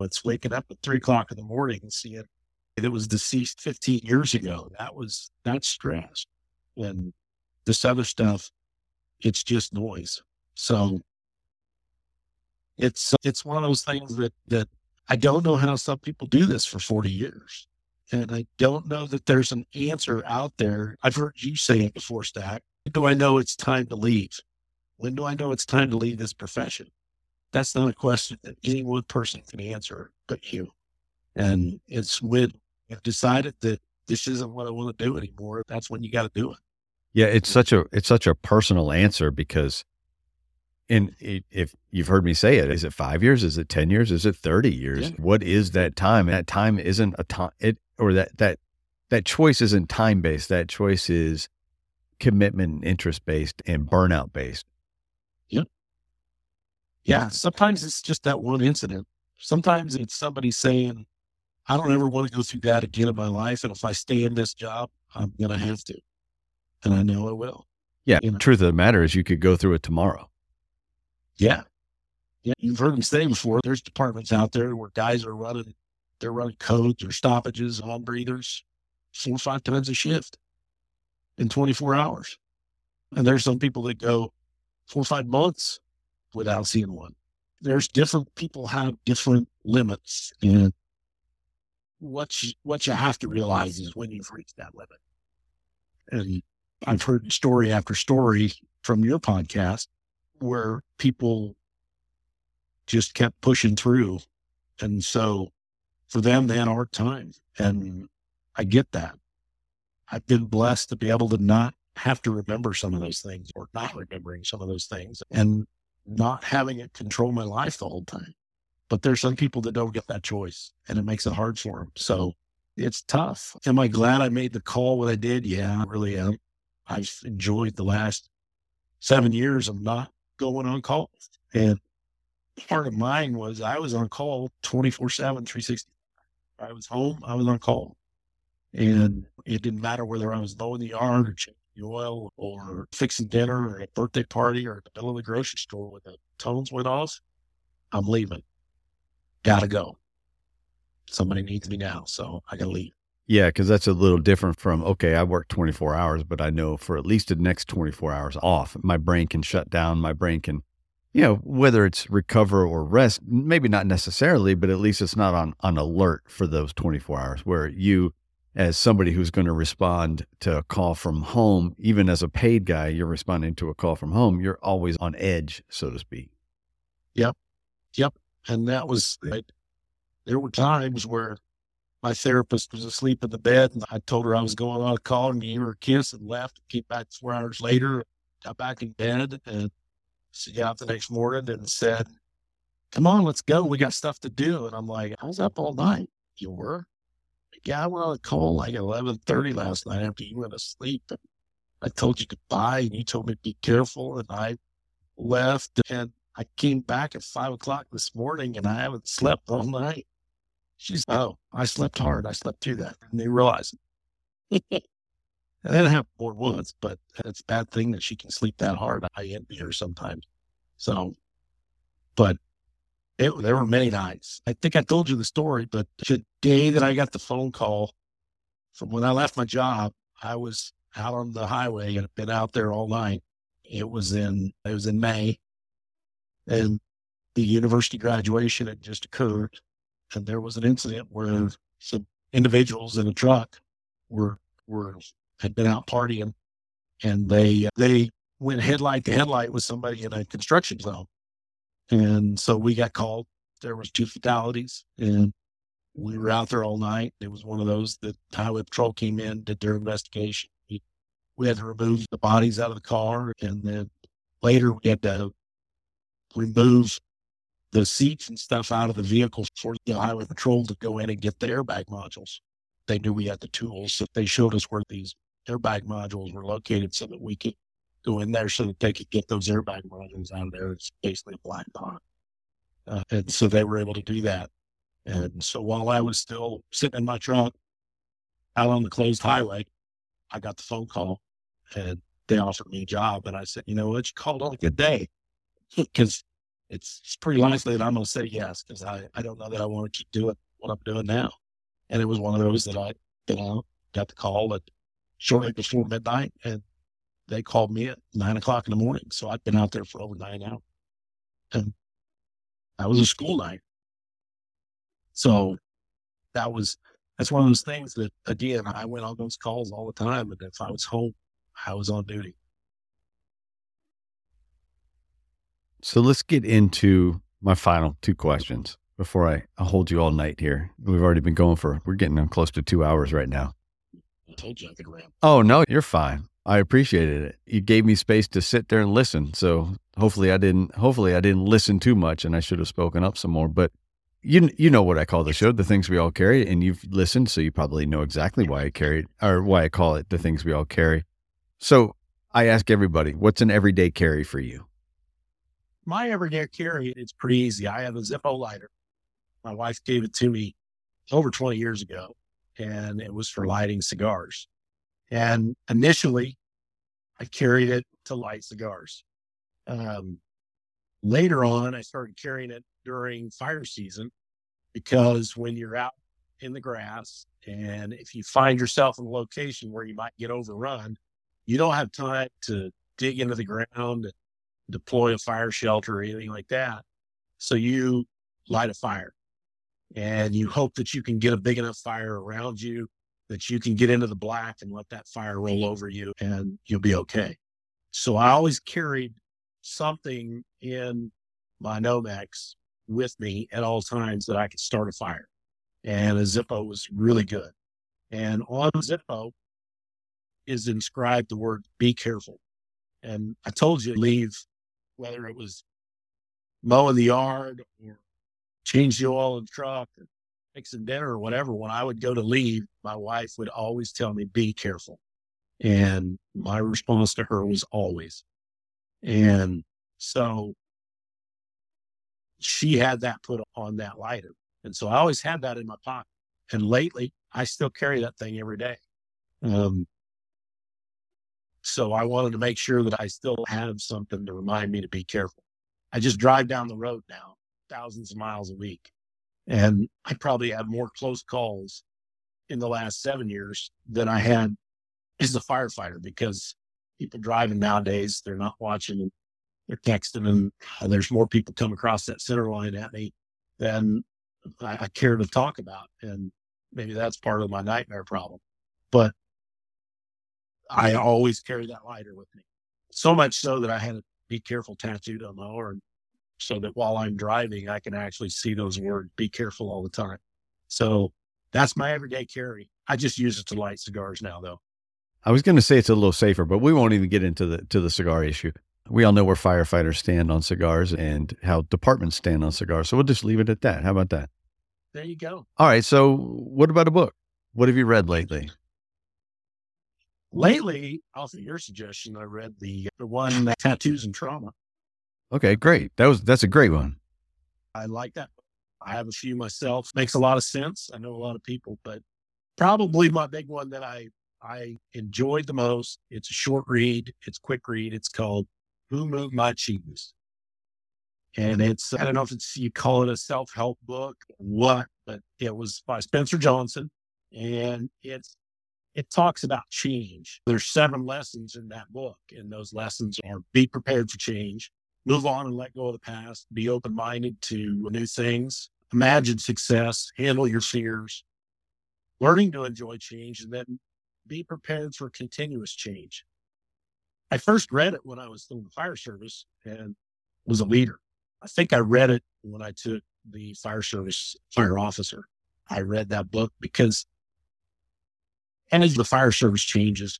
It's waking up at three o'clock in the morning and seeing it was deceased 15 years ago. That was, that's stress. And this other stuff it's just noise. So it's it's one of those things that that I don't know how some people do this for 40 years. And I don't know that there's an answer out there. I've heard you say it before, Stack. When do I know it's time to leave? When do I know it's time to leave this profession? That's not a question that any one person can answer but you. And it's when you've decided that this isn't what I want to do anymore. That's when you got to do it. Yeah, it's such a it's such a personal answer because and if you've heard me say it, is it five years? Is it 10 years? Is it 30 years? Yeah. What is that time? that time isn't a time it or that that that choice isn't time based. That choice is commitment and interest based and burnout based. Yeah. Yeah. Sometimes it's just that one incident Sometimes it's somebody saying, I don't ever want to go through that again in my life. And if I stay in this job, I'm going to have to. And I know I will. Yeah. You know. Truth of the matter is, you could go through it tomorrow. Yeah. Yeah. You've heard me say before, there's departments out there where guys are running, they're running codes or stoppages on breathers four or five times a shift in 24 hours. And there's some people that go four or five months without seeing one. There's different people have different limits. And what you, what you have to realize is when you've reached that limit. And I've heard story after story from your podcast where people just kept pushing through. And so for them, they had a hard time. And I get that. I've been blessed to be able to not have to remember some of those things or not remembering some of those things and not having it control my life the whole time. But there's some people that don't get that choice and it makes it hard for them. So it's tough. Am I glad I made the call when I did? Yeah, I really am. I've enjoyed the last seven years of not going on call. And part of mine was I was on call 24 7, 360. I was home, I was on call. And it didn't matter whether I was low in the yard or checking the oil or fixing dinner or a birthday party or at the middle of the grocery store when the tones went off. I'm leaving. Gotta go. Somebody needs me now, so I gotta leave. Yeah, because that's a little different from, okay, I work 24 hours, but I know for at least the next 24 hours off, my brain can shut down. My brain can, you know, whether it's recover or rest, maybe not necessarily, but at least it's not on, on alert for those 24 hours where you, as somebody who's going to respond to a call from home, even as a paid guy, you're responding to a call from home, you're always on edge, so to speak. Yep. Yep. And that was, right. there were times where my therapist was asleep in the bed and I told her I was going on a call and gave her a kiss and left, came back four hours later, got back in bed and she got up the next morning and said, come on, let's go. We got stuff to do. And I'm like, I was up all night. You were? Yeah, I went on a call like 1130 last night after you went to sleep. I told you goodbye and you told me to be careful. And I left and I came back at five o'clock this morning and I haven't slept all night. She's, oh, I slept hard. I slept through that. And they realize it. and that happened more once, but it's a bad thing that she can sleep that hard. I envy her sometimes. So, but it, there were many nights. I think I told you the story, but the day that I got the phone call from when I left my job, I was out on the highway and been out there all night. It was in, it was in May and the university graduation had just occurred and there was an incident where some individuals in a truck were were had been out partying, and they they went headlight to headlight with somebody in a construction zone, and so we got called. There was two fatalities, and we were out there all night. It was one of those that highway patrol came in, did their investigation. We, we had to remove the bodies out of the car, and then later we had to remove the seats and stuff out of the vehicles for the highway patrol to go in and get the airbag modules. They knew we had the tools. So they showed us where these airbag modules were located so that we could go in there so that they could get those airbag modules out of there. It's basically a blind pot. Uh, and so they were able to do that. And so while I was still sitting in my truck out on the closed highway, I got the phone call and they offered me a job. And I said, you know what? You called on a good day because it's, it's pretty likely that I'm going to say yes because I, I don't know that I want to keep doing what I'm doing now. And it was one of those that I, you know, got the call at shortly before midnight and they called me at nine o'clock in the morning. So I'd been out there for over nine hours and that was a school night. So that was, that's one of those things that again, I went on those calls all the time. And if I was home, I was on duty. So let's get into my final two questions before I, I hold you all night here. We've already been going for, we're getting close to two hours right now. I told you I could ramp. Oh, no, you're fine. I appreciated it. You gave me space to sit there and listen. So hopefully I didn't, hopefully I didn't listen too much and I should have spoken up some more, but you, you know what I call the show, the things we all carry, and you've listened. So you probably know exactly why I carry or why I call it the things we all carry. So I ask everybody, what's an everyday carry for you? My everyday carry, it's pretty easy. I have a Zippo lighter My wife gave it to me over 20 years ago, and it was for lighting cigars. And initially, I carried it to light cigars. Um, later on, I started carrying it during fire season because when you're out in the grass and if you find yourself in a location where you might get overrun, you don't have time to dig into the ground, deploy a fire shelter or anything like that. So you light a fire and you hope that you can get a big enough fire around you that you can get into the black and let that fire roll over you and you'll be okay. So I always carried something in my Nomex with me at all times that I could start a fire. And a Zippo was really good. And on Zippo is inscribed the word be careful. And I told you leave, whether it was mowing the yard or change the oil in the truck or fixing dinner or whatever. When I would go to leave, my wife would always tell me, be careful. And my response to her was always. And so she had that put on that lighter. And so I always had that in my pocket. And lately, I still carry that thing every day. Um, so I wanted to make sure that I still have something to remind me to be careful. I just drive down the road now, thousands of miles a week. And I probably had more close calls in the last seven years than I had as a firefighter because people driving nowadays, they're not watching, they're texting, and there's more people come across that center line at me than I, I care to talk about. And maybe that's part of my nightmare problem. But I always carry that lighter with me. So much so that I had a be careful tattooed on my arm so that while I'm driving, I can actually see those words, be careful all the time. So that's my everyday carry. I just use it to light cigars now though. I was going to say it's a little safer, but we won't even get into the to the cigar issue. We all know where firefighters stand on cigars and how departments stand on cigars. So we'll just leave it at that. How about that? There you go. All right. So what about a book? What have you read lately? Lately, off of your suggestion, I read the uh, the one tattoos and trauma. Okay, great. That was that's a great one. I like that. I have a few myself. Makes a lot of sense. I know a lot of people, but probably my big one that I I enjoyed the most. It's a short read. It's quick read. It's called Who Moved My Cheese. And it's I don't know if it's you call it a self help book, what, but it was by Spencer Johnson, and it's it talks about change. There's seven lessons in that book, and those lessons are be prepared for change, move on and let go of the past, be open minded to new things, imagine success, handle your fears, learning to enjoy change, and then be prepared for continuous change. I first read it when I was in the fire service and was a leader. I think I read it when I took the fire service fire officer. I read that book because as the fire service changes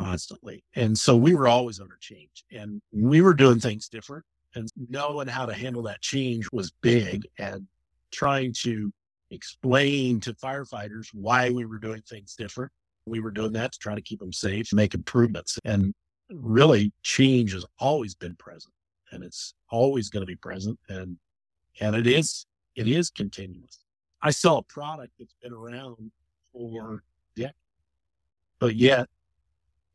constantly. And so we were always under change and we were doing things different. And knowing how to handle that change was big and trying to explain to firefighters why we were doing things different. We were doing that to try to keep them safe, make improvements. And really change has always been present and it's always going to be present. And, and it is, it is continuous. I sell a product that's been around for decades but yet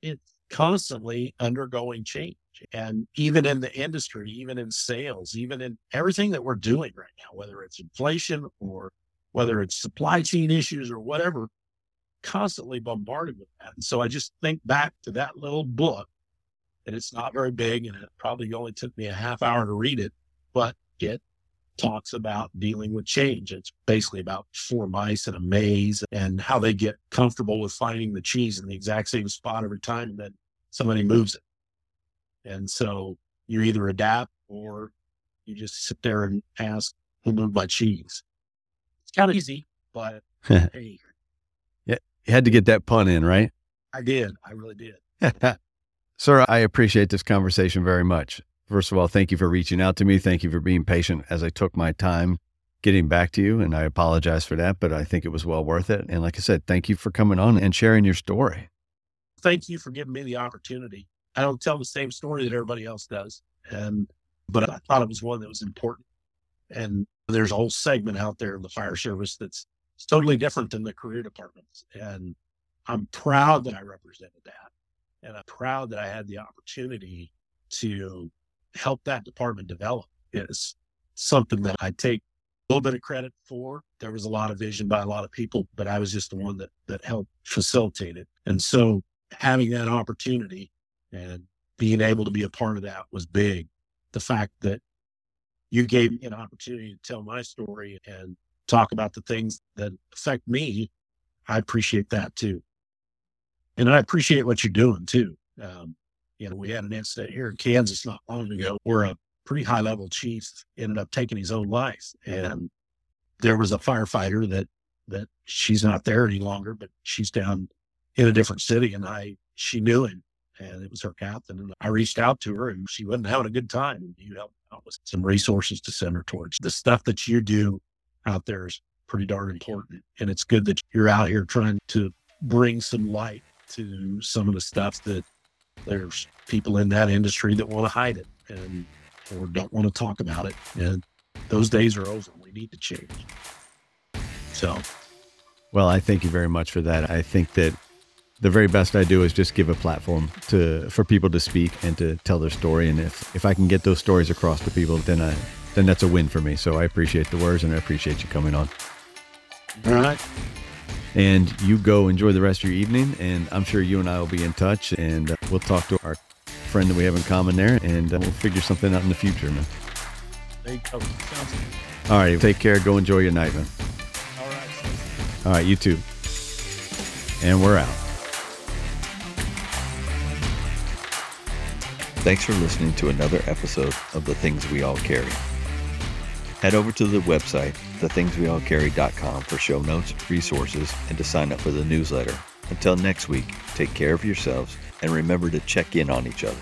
it's constantly undergoing change. And even in the industry, even in sales, even in everything that we're doing right now, whether it's inflation or whether it's supply chain issues or whatever, constantly bombarded with that. And so I just think back to that little book and it's not very big and it probably only took me a half hour to read it, but it talks about dealing with change. It's basically about four mice in a maze and how they get comfortable with finding the cheese in the exact same spot every time that somebody moves it. And so you either adapt or you just sit there and ask, who moved my cheese? It's kind of easy, but hey. Yeah, you had to get that pun in, right? I did. I really did. Sir, I appreciate this conversation very much. First of all, thank you for reaching out to me. Thank you for being patient as I took my time getting back to you. And I apologize for that, but I think it was well worth it. And like I said, thank you for coming on and sharing your story. Thank you for giving me the opportunity. I don't tell the same story that everybody else does. And, but I thought it was one that was important. And there's a whole segment out there in the fire service that's totally different than the career departments. And I'm proud that I represented that. And I'm proud that I had the opportunity to help that department develop. is something that I take a little bit of credit for. There was a lot of vision by a lot of people, but I was just the one that that helped facilitate it. And so having that opportunity and being able to be a part of that was big. The fact that you gave me an opportunity to tell my story and talk about the things that affect me, I appreciate that too. And I appreciate what you're doing too. Um, you know, we had an incident here in Kansas not long ago where a pretty high level chief ended up taking his own life. And there was a firefighter that, that she's not there any longer, but she's down in a different city. And I, she knew him and it was her captain. And I reached out to her and she wasn't having a good time. And you helped out with some resources to send her towards. The stuff that you do out there is pretty darn important. And it's good that you're out here trying to bring some light to some of the stuff that there's people in that industry that want to hide it and or don't want to talk about it. And those days are over. We need to change. So, well, I thank you very much for that. I think that the very best I do is just give a platform to for people to speak and to tell their story. And if if I can get those stories across to people, then I then that's a win for me. So I appreciate the words and I appreciate you coming on. All right. And you go enjoy the rest of your evening. And I'm sure you and I will be in touch and uh, we'll talk to our friend that we have in common there and uh, we'll figure something out in the future, man. There you. Sounds good. All right. Take care. Go enjoy your night, man. All right. All right. You too. And we're out. Thanks for listening to another episode of The Things We All Carry. Head over to the website, thethingsweallcarry.com for show notes, resources, and to sign up for the newsletter. Until next week, take care of yourselves and remember to check in on each other.